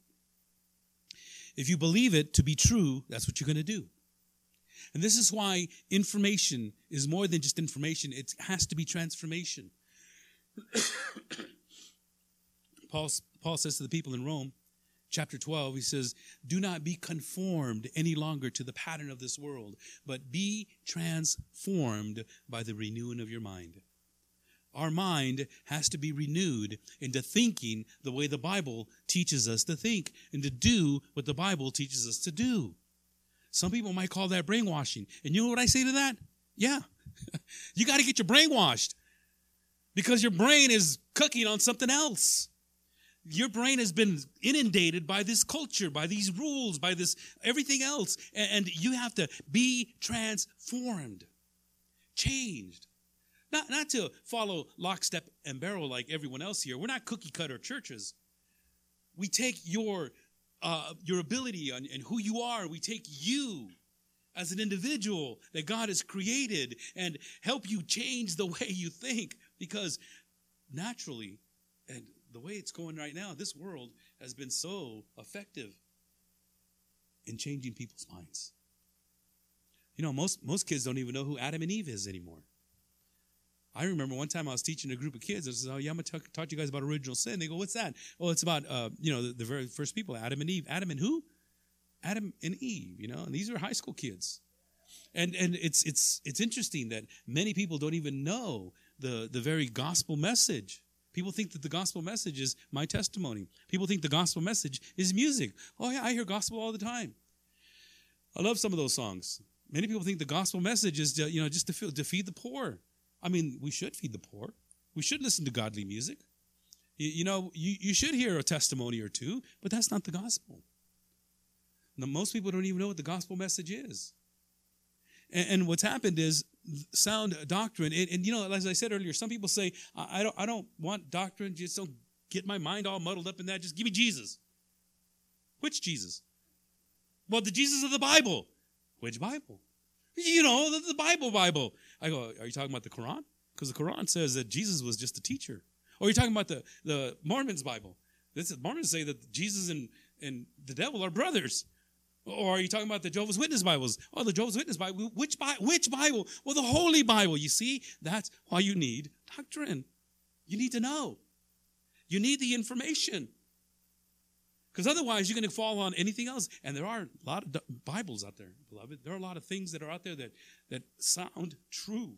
If you believe it to be true, that's what you're going to do. And this is why information is more than just information, it has to be transformation. <coughs> Paul, Paul says to the people in Rome, chapter 12, he says, Do not be conformed any longer to the pattern of this world, but be transformed by the renewing of your mind. Our mind has to be renewed into thinking the way the Bible teaches us to think and to do what the Bible teaches us to do. Some people might call that brainwashing. And you know what I say to that? Yeah. <laughs> you got to get your brain washed because your brain is cooking on something else your brain has been inundated by this culture, by these rules, by this everything else. And you have to be transformed, changed. Not, not to follow lockstep and barrel like everyone else here. We're not cookie cutter churches. We take your, uh, your ability and, and who you are, we take you as an individual that God has created and help you change the way you think because naturally and the way it's going right now, this world has been so effective in changing people's minds. You know, most, most kids don't even know who Adam and Eve is anymore. I remember one time I was teaching a group of kids. I said, "Oh yeah, I'm gonna talk, talk to you guys about original sin." They go, "What's that?" Oh, it's about uh, you know the, the, very first people, Adam and Eve. Adam and who? Adam and Eve. You know, and these are high school kids. And and it's it's it's interesting that many people don't even know the the very gospel message. People think that the gospel message is my testimony. People think the gospel message is music. Oh yeah, I hear gospel all the time. I love some of those songs. Many people think the gospel message is you know just to, feel, to feed the poor. I mean, we should feed the poor. We should listen to godly music. You, you know, you, you should hear a testimony or two, but that's not the gospel. Now, most people don't even know what the gospel message is. And, and what's happened is sound doctrine. And, and, you know, as I said earlier, some people say, I, I, don't, I don't want doctrine. Just don't get my mind all muddled up in that. Just give me Jesus. Which Jesus? Well, the Jesus of the Bible. Which Bible? You know, the, the Bible, Bible. I go, are you talking about the Quran? Because the Quran says that Jesus was just a teacher. Or are you talking about the, the Mormons' Bible? This is, Mormons say that Jesus and, and the devil are brothers. Or are you talking about the Jehovah's Witness Bibles? Oh, the Jehovah's Witness Bible. Which, which Bible? Well, the Holy Bible. You see, that's why you need doctrine. You need to know. You need the information. Because otherwise, you're going to fall on anything else. And there are a lot of Bibles out there, beloved. There are a lot of things that are out there that, that sound true.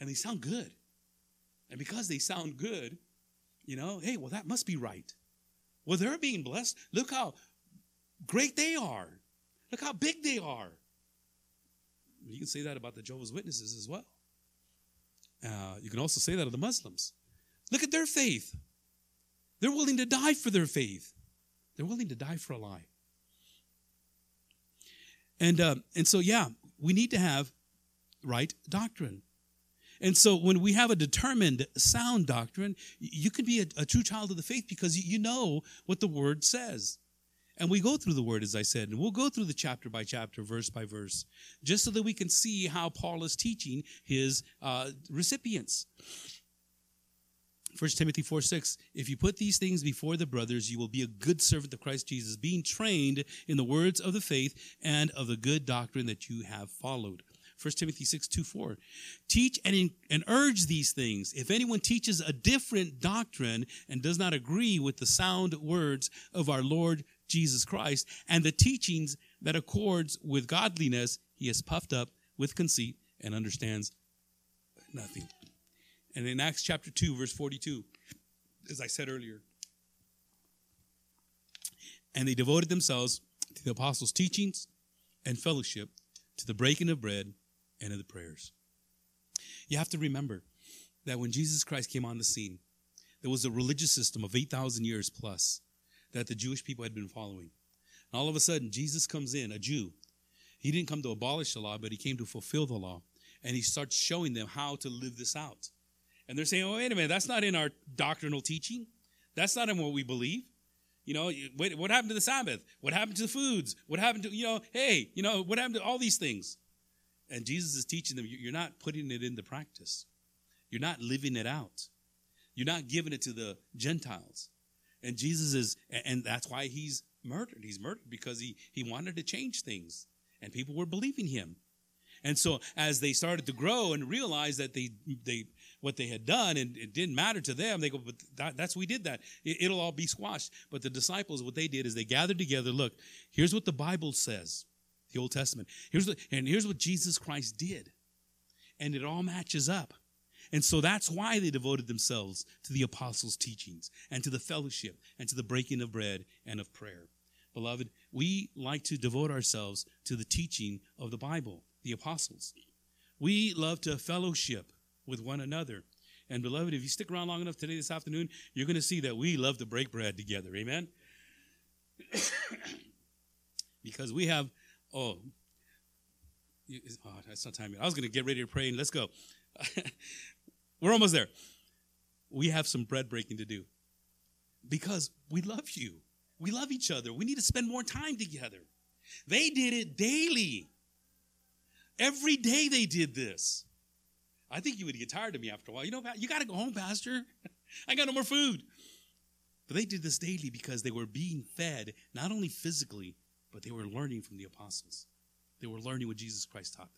And they sound good. And because they sound good, you know, hey, well, that must be right. Well, they're being blessed. Look how great they are. Look how big they are. You can say that about the Jehovah's Witnesses as well. Uh, you can also say that of the Muslims. Look at their faith. They're willing to die for their faith. They're willing to die for a lie. And, uh, and so, yeah, we need to have right doctrine. And so, when we have a determined, sound doctrine, you can be a, a true child of the faith because you know what the word says. And we go through the word, as I said, and we'll go through the chapter by chapter, verse by verse, just so that we can see how Paul is teaching his uh, recipients. 1 Timothy 4 6, if you put these things before the brothers, you will be a good servant of Christ Jesus, being trained in the words of the faith and of the good doctrine that you have followed. 1 Timothy 6 2 4. Teach and, in, and urge these things. If anyone teaches a different doctrine and does not agree with the sound words of our Lord Jesus Christ and the teachings that accords with godliness, he is puffed up with conceit and understands nothing. And in Acts chapter 2, verse 42, as I said earlier, and they devoted themselves to the apostles' teachings and fellowship, to the breaking of bread and of the prayers. You have to remember that when Jesus Christ came on the scene, there was a religious system of 8,000 years plus that the Jewish people had been following. And all of a sudden, Jesus comes in, a Jew. He didn't come to abolish the law, but he came to fulfill the law. And he starts showing them how to live this out. And they're saying, oh, wait a minute, that's not in our doctrinal teaching. That's not in what we believe. You know, what happened to the Sabbath? What happened to the foods? What happened to, you know, hey, you know, what happened to all these things? And Jesus is teaching them, you're not putting it into practice. You're not living it out. You're not giving it to the Gentiles. And Jesus is, and that's why he's murdered. He's murdered because he, he wanted to change things. And people were believing him. And so as they started to grow and realize that they, they what they had done and it didn't matter to them. They go, but that, that's, we did that. It, will all be squashed. But the disciples, what they did is they gathered together. Look, here's what the Bible says, the Old Testament. Here's what, and here's what Jesus Christ did. And it all matches up. And so that's why they devoted themselves to the apostles' teachings and to the fellowship and to the breaking of bread and of prayer. Beloved, we like to devote ourselves to the teaching of the Bible, the apostles. We love to fellowship with one another. And beloved, if you stick around long enough today, this afternoon, you're going to see that we love to break bread together. Amen? <coughs> because we have, oh, oh, that's not time yet. I was going to get ready to pray and let's go. <laughs> We're almost there. We have some bread breaking to do because we love you. We love each other. We need to spend more time together. They did it daily. Every day they did this. I think you would get tired of me after a while. You know, you got to go home, Pastor. <laughs> I got no more food. But they did this daily because they were being fed not only physically, but they were learning from the apostles. They were learning what Jesus Christ taught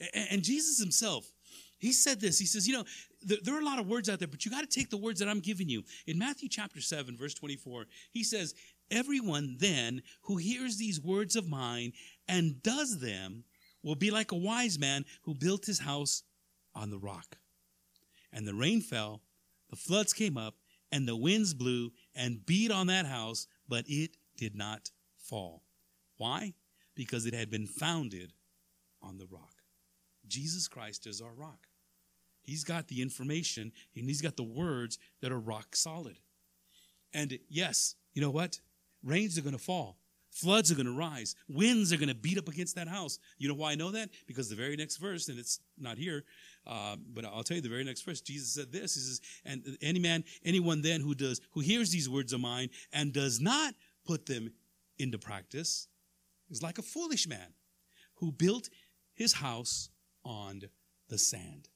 them. And, Jesus himself, he said this. He says, You know, there, there are a lot of words out there, but you got to take the words that I'm giving you. In Matthew chapter 7, verse 24, he says, Everyone then who hears these words of mine and does them will be like a wise man who built his house on the rock. And the rain fell, the floods came up, and the winds blew and beat on that house, but it did not fall. Why? Because it had been founded on the rock. Jesus Christ is our rock. He's got the information and he's got the words that are rock solid. And yes, you know what? Rains are going to fall. Floods are going to rise. Winds are going to beat up against that house. You know why I know that? Because the very next verse, and it's not here, uh, but I'll tell you the very next verse. Jesus said this. He says, "And any man, anyone then who does, who hears these words of mine and does not put them into practice, is like a foolish man who built his house on the sand."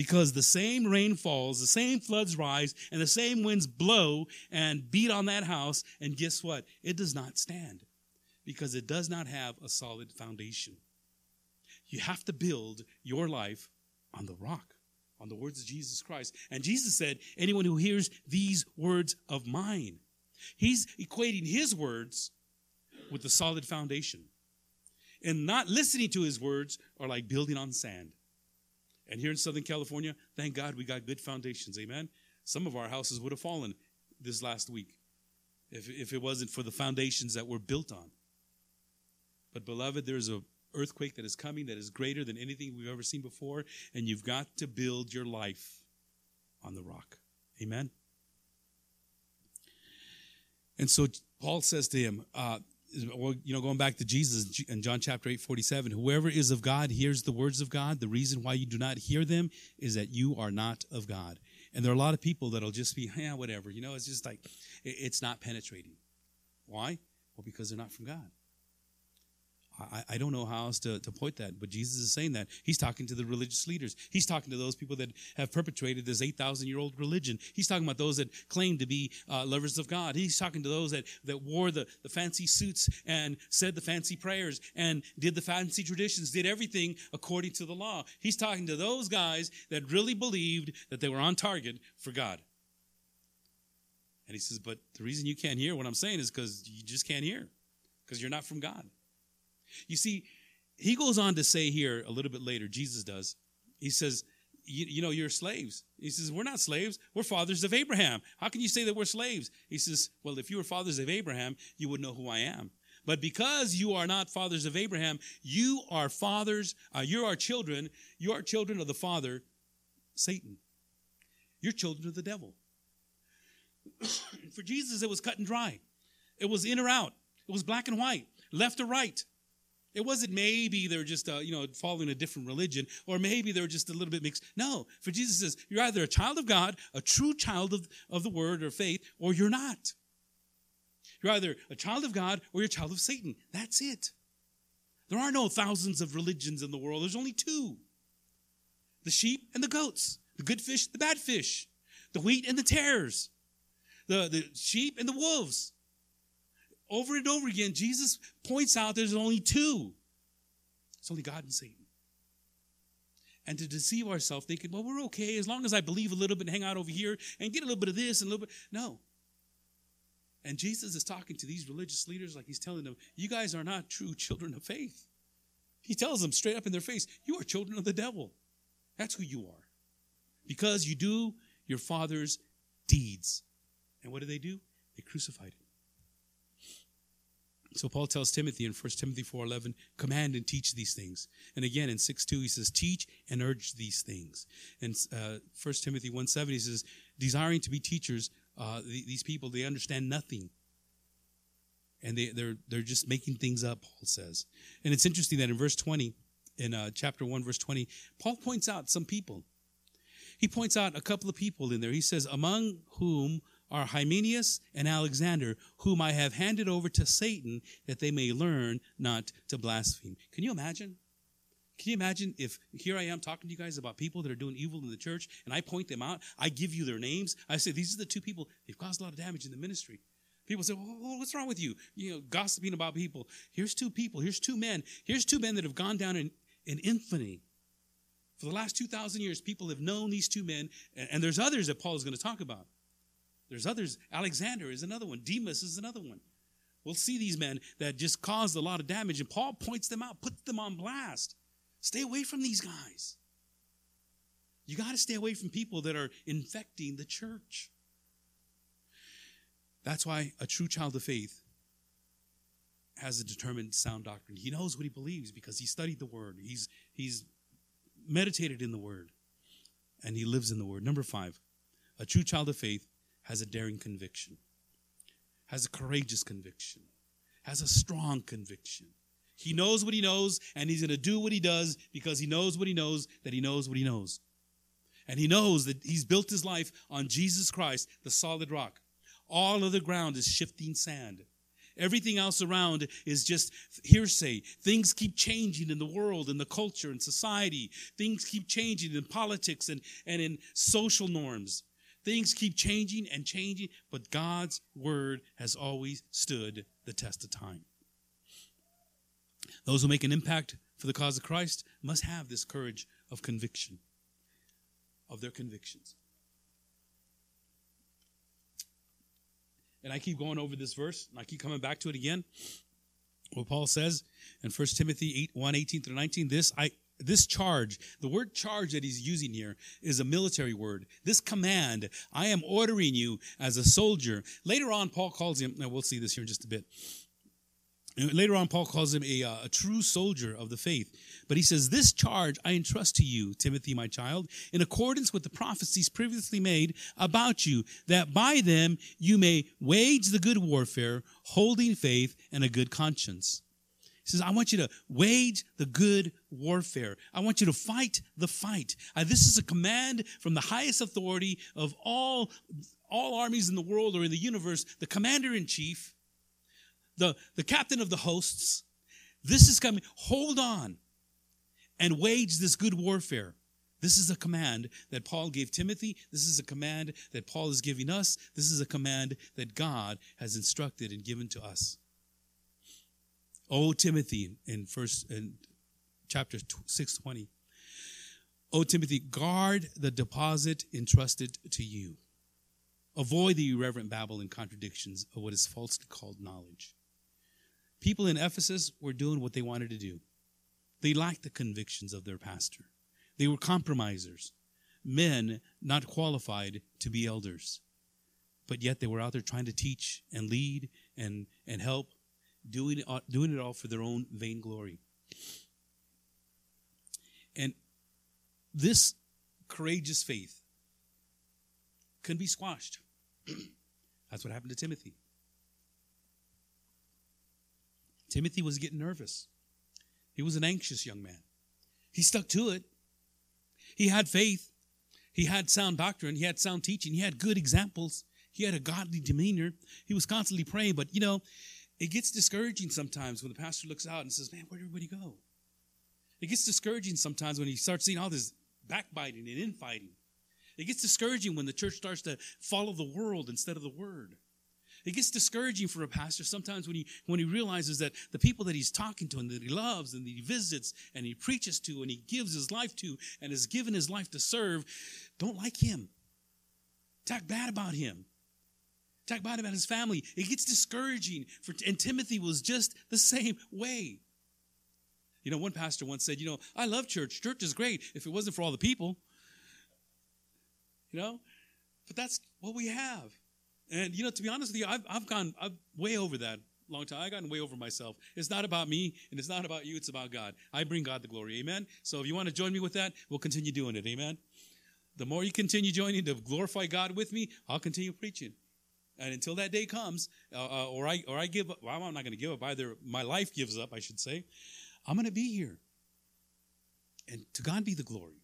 Because the same rain falls, the same floods rise, and the same winds blow and beat on that house. And guess what? It does not stand because it does not have a solid foundation. You have to build your life on the rock, on the words of Jesus Christ. And Jesus said, Anyone who hears these words of mine, he's equating his words with the solid foundation. And not listening to his words are like building on sand. And here in Southern California, thank God we got good foundations. Amen. Some of our houses would have fallen this last week if, if it wasn't for the foundations that were built on. But, beloved, there's a earthquake that is coming that is greater than anything we've ever seen before, and you've got to build your life on the rock. Amen. And so Paul says to him, uh, well, you know, going back to Jesus in John chapter 8, 47, whoever is of God hears the words of God. The reason why you do not hear them is that you are not of God. And there are a lot of people that'll just be, yeah, whatever. You know, it's just like, it's not penetrating. Why? Well, because they're not from God. I, I don't know how else to, to point that, but Jesus is saying that. He's talking to the religious leaders. He's talking to those people that have perpetrated this 8,000 year old religion. He's talking about those that claim to be uh, lovers of God. He's talking to those that, that wore the, the fancy suits and said the fancy prayers and did the fancy traditions, did everything according to the law. He's talking to those guys that really believed that they were on target for God. And he says, but the reason you can't hear what I'm saying is because you just can't hear, because you're not from God. You see, he goes on to say here a little bit later, Jesus does. He says, you, you, know, you're slaves. He says, We're not slaves. We're fathers of Abraham. How can you say that we're slaves? He says, Well, if you were fathers of Abraham, you would know who I am. But because you are not fathers of Abraham, you are fathers, uh, you are children, you are children of the father, Satan. You're children of the devil. <clears throat> For Jesus, it was cut and dry. It was in or out. It was black and white, left or right. It wasn't maybe they're just, uh, you know, following a different religion, or maybe they're just a little bit mixed. No, for Jesus says, you're either a child of God, a true child of, of the word or faith, or you're not. You're either a child of God or you're a child of Satan. That's it. There are no thousands of religions in the world. There's only two the sheep and the goats, the good fish, the bad fish, the wheat and the tares, the, the sheep and the wolves over and over again, Jesus points out there's only two. It's only God and Satan. And to deceive ourselves, thinking, well, we're okay as long as I believe a little bit and hang out over here and get a little bit of this and a little bit. No. And Jesus is talking to these religious leaders like he's telling them, you guys are not true children of faith. He tells them straight up in their face, you are children of the devil. That's who you are. Because you do your father's deeds. And what do they do? They crucified him. So Paul tells Timothy in 1 Timothy 4:11, command and teach these things. And again in 6:2 he says, teach and urge these things. And uh, 1 Timothy 1:7 he says, desiring to be teachers, uh, these people they understand nothing, and they, they're they're just making things up. Paul says, and it's interesting that in verse 20, in uh, chapter 1 verse 20, Paul points out some people. He points out a couple of people in there. He says, among whom are Hymenaeus and Alexander, whom I have handed over to Satan that they may learn not to blaspheme. Can you imagine? Can you imagine if here I am talking to you guys about people that are doing evil in the church and I point them out? I give you their names. I say, these are the two people, they've caused a lot of damage in the ministry. People say, well, what's wrong with you? You know, gossiping about people. Here's two people. Here's two men. Here's two men that have gone down in, in infamy. For the last 2,000 years, people have known these two men, and, and there's others that Paul is going to talk about. There's others. Alexander is another one. Demas is another one. We'll see these men that just caused a lot of damage, and Paul points them out, puts them on blast. Stay away from these guys. You got to stay away from people that are infecting the church. That's why a true child of faith has a determined sound doctrine. He knows what he believes because he studied the word. He's he's meditated in the word and he lives in the word. Number 5. A true child of faith has a daring conviction. Has a courageous conviction. Has a strong conviction. He knows what he knows and he's going to do what he does because he knows what he knows that he knows what he knows. And he knows that he's built his life on Jesus Christ, the solid rock. All of the ground is shifting sand. Everything else around is just hearsay. Things keep changing in the world, in the culture, in society. Things keep changing in politics and, and in social norms. Things keep changing and changing, but God's word has always stood the test of time. Those who make an impact for the cause of Christ must have this courage of conviction of their convictions. And I keep going over this verse, and I keep coming back to it again. What Paul says in 1 Timothy 8, 1, 18 through 19, this I this charge, the word charge that he's using here is a military word. This command, I am ordering you as a soldier. Later on, Paul calls him, now we'll see this here in just a bit. Later on, Paul calls him a, uh, a true soldier of the faith. But he says, This charge I entrust to you, Timothy, my child, in accordance with the prophecies previously made about you, that by them you may wage the good warfare, holding faith and a good conscience. Says, I want you to wage the good warfare. I want you to fight the fight. Uh, this is a command from the highest authority of all, all armies in the world or in the universe, the commander in chief the, the captain of the hosts, this is coming. Hold on and wage this good warfare. This is a command that Paul gave Timothy. This is a command that Paul is giving us. This is a command that God has instructed and given to us. Oh, Timothy, in first in chapter 620. Oh, Timothy, guard the deposit entrusted to you. Avoid the irreverent babble and contradictions of what is falsely called knowledge. People in Ephesus were doing what they wanted to do. They lacked the convictions of their pastor. They were compromisers, men not qualified to be elders. But yet they were out there trying to teach and lead and, and help, doing it, uh, doing it all for their own vainglory. And this courageous faith can be squashed. <clears throat> That's what happened to Timothy. Timothy was getting nervous. He was an anxious young man. He stuck to it. He had faith. He had sound doctrine. He had sound teaching. He had good examples. He had a godly demeanor. He was constantly praying. But, you know, it gets discouraging sometimes when the pastor looks out and says, Man, where'd everybody go? It gets discouraging sometimes when he starts seeing all this backbiting and infighting. It gets discouraging when the church starts to follow the world instead of the word. It gets discouraging for a pastor sometimes when he when he realizes that the people that he's talking to and that he loves and that he visits and he preaches to and he gives his life to and has given his life to serve don't like him. Talk bad about him. Talk bad about his family. It gets discouraging for and Timothy was just the same way. You know, one pastor once said, you know, I love church. Church is great if it wasn't for all the people. You know? But that's what we have. And you know, to be honest with you, I've, I've gone I've way over that long time. I've gotten way over myself. It's not about me and it's not about you, it's about God. I bring God the glory. Amen. So if you want to join me with that, we'll continue doing it. Amen. The more you continue joining to glorify God with me, I'll continue preaching. And until that day comes, uh, uh, or I or I give up, well, I'm not going to give up either. My life gives up, I should say. I'm going to be here. And to God be the glory.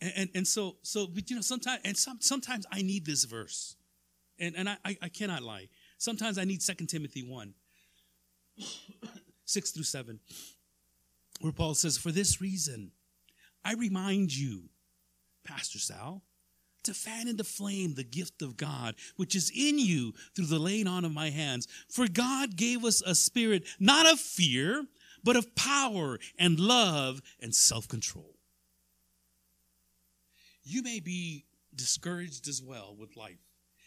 And, and, and so so but you know sometimes and some, sometimes I need this verse. And, and I, I cannot lie. Sometimes I need 2 Timothy 1, 6 through 7, where Paul says, For this reason, I remind you, Pastor Sal, to fan into flame the gift of God, which is in you through the laying on of my hands. For God gave us a spirit not of fear, but of power and love and self control. You may be discouraged as well with life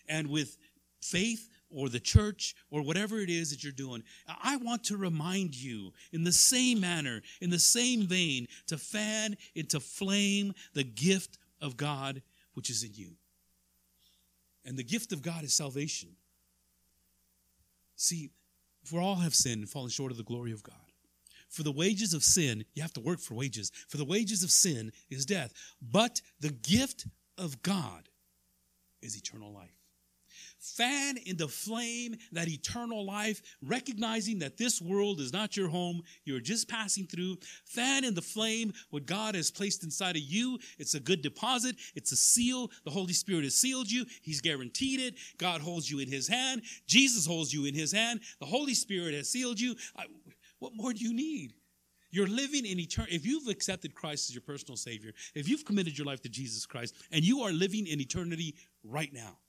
and with faith or the church or whatever it is that you're doing, I want to remind you in the same manner, in the same vein, to fan into flame the gift of God which is in you. And the gift of God is salvation. See, for all have sinned and fallen short of the glory of God. For the wages of sin, you have to work for wages. For the wages of sin is death. But the gift of God is eternal life fan in the flame that eternal life, recognizing that this world is not your home. You're just passing through. Fan in the flame what God has placed inside of you. It's a good deposit. It's a seal. The Holy Spirit has sealed you. He's guaranteed it. God holds you in his hand. Jesus holds you in his hand. The Holy Spirit has sealed you. I, what more do you need? You're living in eternity. If you've accepted Christ as your personal Savior, if you've committed your life to Jesus Christ, and you are living in eternity right now,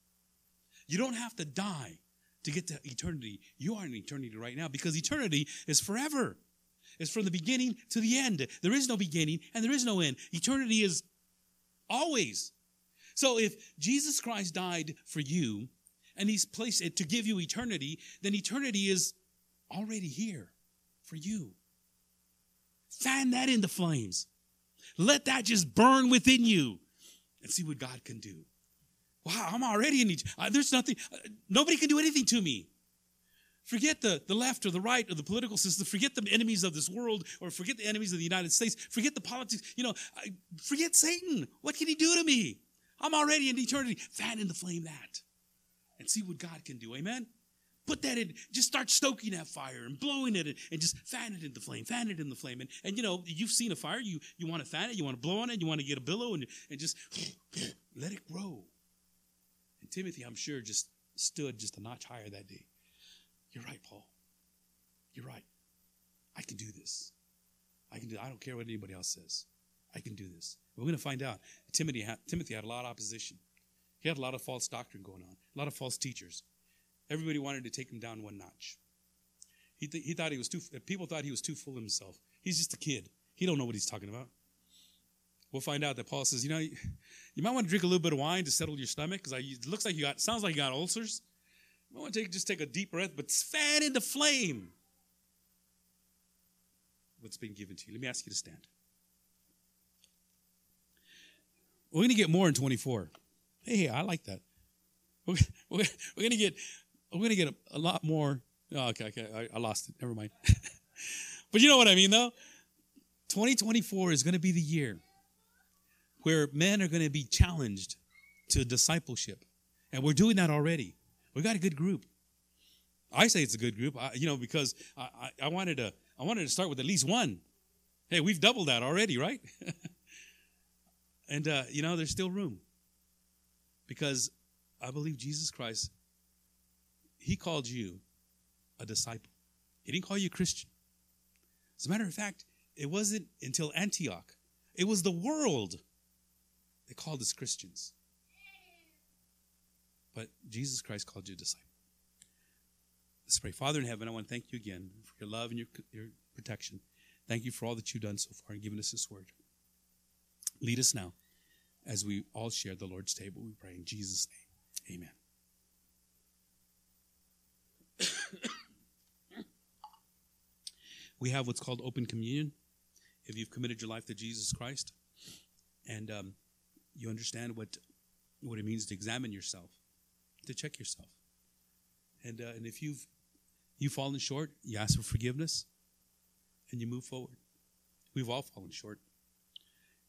you don't have to die to get to eternity. You are in eternity right now because eternity is forever. It's from the beginning to the end. There is no beginning and there is no end. Eternity is always. So if Jesus Christ died for you and he's placed it to give you eternity, then eternity is already here for you. Fan that into flames. Let that just burn within you and see what God can do. Wow, I'm already in. Uh, there's nothing. Uh, nobody can do anything to me. Forget the, the left or the right or the political system. Forget the enemies of this world or forget the enemies of the United States. Forget the politics. You know, forget Satan. What can he do to me? I'm already in eternity. Fan in the flame that and see what God can do. Amen? Put that in, just start stoking that fire and blowing it and just fan it in the flame, fan it in the flame. And, and you know, you've seen a fire, you, you want to fan it, you want to blow on it, you want to get a billow and, and just let it grow. Timothy, I'm sure, just stood just a notch higher that day. You're right, Paul. You're right. I can do this. I can do. I don't care what anybody else says. I can do this. We're going to find out. Timothy had, Timothy had a lot of opposition. He had a lot of false doctrine going on, a lot of false teachers. Everybody wanted to take him down one notch. He, th- he thought he was too. People thought he was too full of himself. He's just a kid. He don't know what he's talking about we'll find out that Paul says, you know, you, might want to drink a little bit of wine to settle your stomach because it looks like you got, sounds like you got ulcers. You might want to take, just take a deep breath, but fan into flame what's been given to you. Let me ask you to stand. We're going to get more in 24. Hey, I like that. We're, we're, we're going to get we're going to get a, a, lot more. Oh, okay, okay, I, I lost it. Never mind. <laughs> but you know what I mean, though. 2024 is going to be the year where men are going to be challenged to discipleship. And we're doing that already. We got a good group. I say it's a good group, I, you know, because I, I, I, wanted to I wanted to start with at least one. Hey, we've doubled that already, right? <laughs> and uh, you know, there's still room because I believe Jesus Christ. He called you a disciple. He didn't call you a Christian. As a matter of fact, it wasn't until Antioch. It was the world they called us Christians. But Jesus Christ called you a disciple. Let's pray. Father in heaven, I want to thank you again for your love and your, your protection. Thank you for all that you've done so far and given us this word. Lead us now as we all share the Lord's table. We pray in Jesus' name. Amen. we have what's called open communion if you've committed your life to Jesus Christ. And um, you understand what what it means to examine yourself, to check yourself. And uh, and if you've you've fallen short, you ask for forgiveness, and you move forward. We've all fallen short.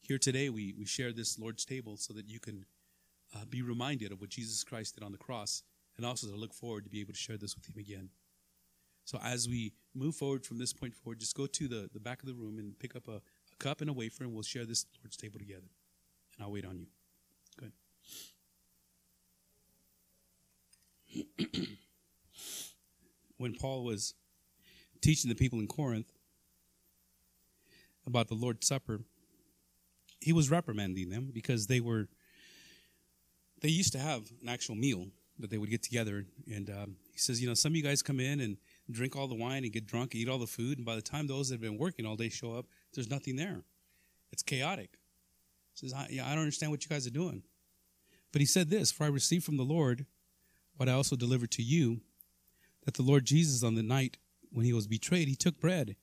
Here today, we we share this Lord's table so that you can uh, be reminded of what Jesus Christ did on the cross, and also to look forward to be able to share this with Him again. So as we move forward from this point forward, just go to the, the back of the room and pick up a, a cup and a wafer, and we'll share this Lord's table together and I'll wait on you. Good. <clears throat> when Paul was teaching the people in Corinth about the Lord's Supper, he was reprimanding them because they were they used to have an actual meal that they would get together. And um, he says, you know, some of you guys come in and drink all the wine and get drunk, and eat all the food, and by the time those that have been working all day show up, there's nothing there. It's chaotic. Says, I, yeah, I don't understand what you guys are doing. But he said this For I received from the Lord what I also delivered to you that the Lord Jesus, on the night when he was betrayed, he took bread.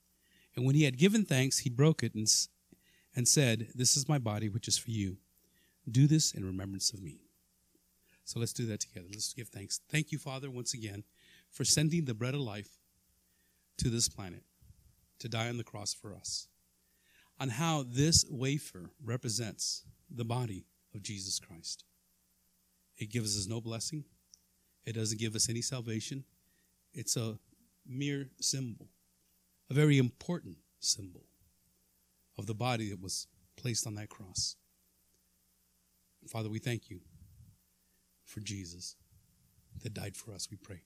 And when he had given thanks, he broke it and, and said, This is my body, which is for you. Do this in remembrance of me. So let's do that together. Let's give thanks. Thank you, Father, once again, for sending the bread of life to this planet to die on the cross for us. On how this wafer represents the body of Jesus Christ. It gives us no blessing, it doesn't give us any salvation. It's a mere symbol, a very important symbol of the body that was placed on that cross. Father, we thank you for Jesus that died for us, we pray.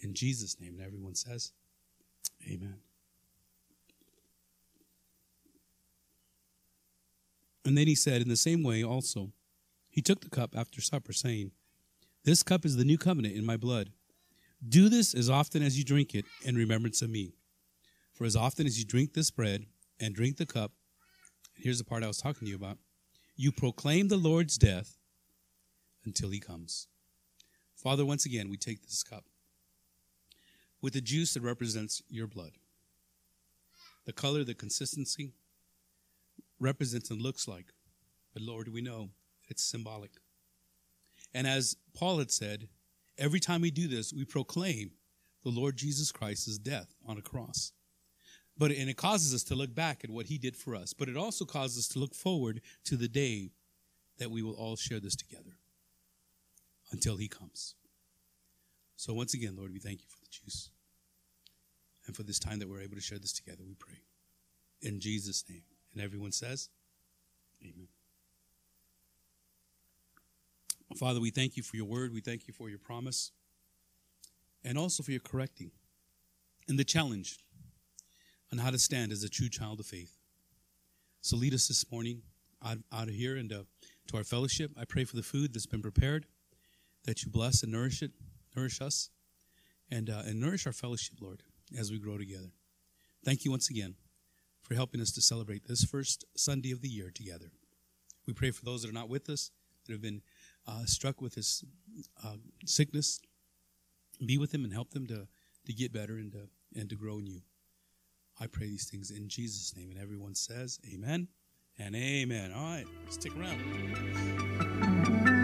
In Jesus' name, and everyone says, Amen. And then he said, In the same way also, he took the cup after supper, saying, This cup is the new covenant in my blood. Do this as often as you drink it in remembrance of me. For as often as you drink this bread and drink the cup, here's the part I was talking to you about, you proclaim the Lord's death until he comes. Father, once again, we take this cup with the juice that represents your blood. The color, the consistency represents and looks like. But Lord, we know it's symbolic. And as Paul had said, every time we do this, we proclaim the Lord Jesus Christ's death on a cross. But and it causes us to look back at what he did for us, but it also causes us to look forward to the day that we will all share this together until he comes. So once again, Lord, we thank you for the juice and for this time that we're able to share this together, we pray. In Jesus' name. And everyone says, Amen. Father, we thank you for your word. We thank you for your promise and also for your correcting and the challenge on how to stand as a true child of faith. So lead us this morning out, out of here and uh, to our fellowship. I pray for the food that's been prepared, that you bless and nourish it, nourish us, and, uh, and nourish our fellowship, Lord as we grow together. Thank you once again for helping us to celebrate this first Sunday of the year together. We pray for those that are not with us, that have been uh, struck with this uh, sickness. Be with them and help them to, to get better and to, and to grow in you. I pray these things in Jesus' name. And everyone says, Amen and Amen. All right, stick around. <laughs>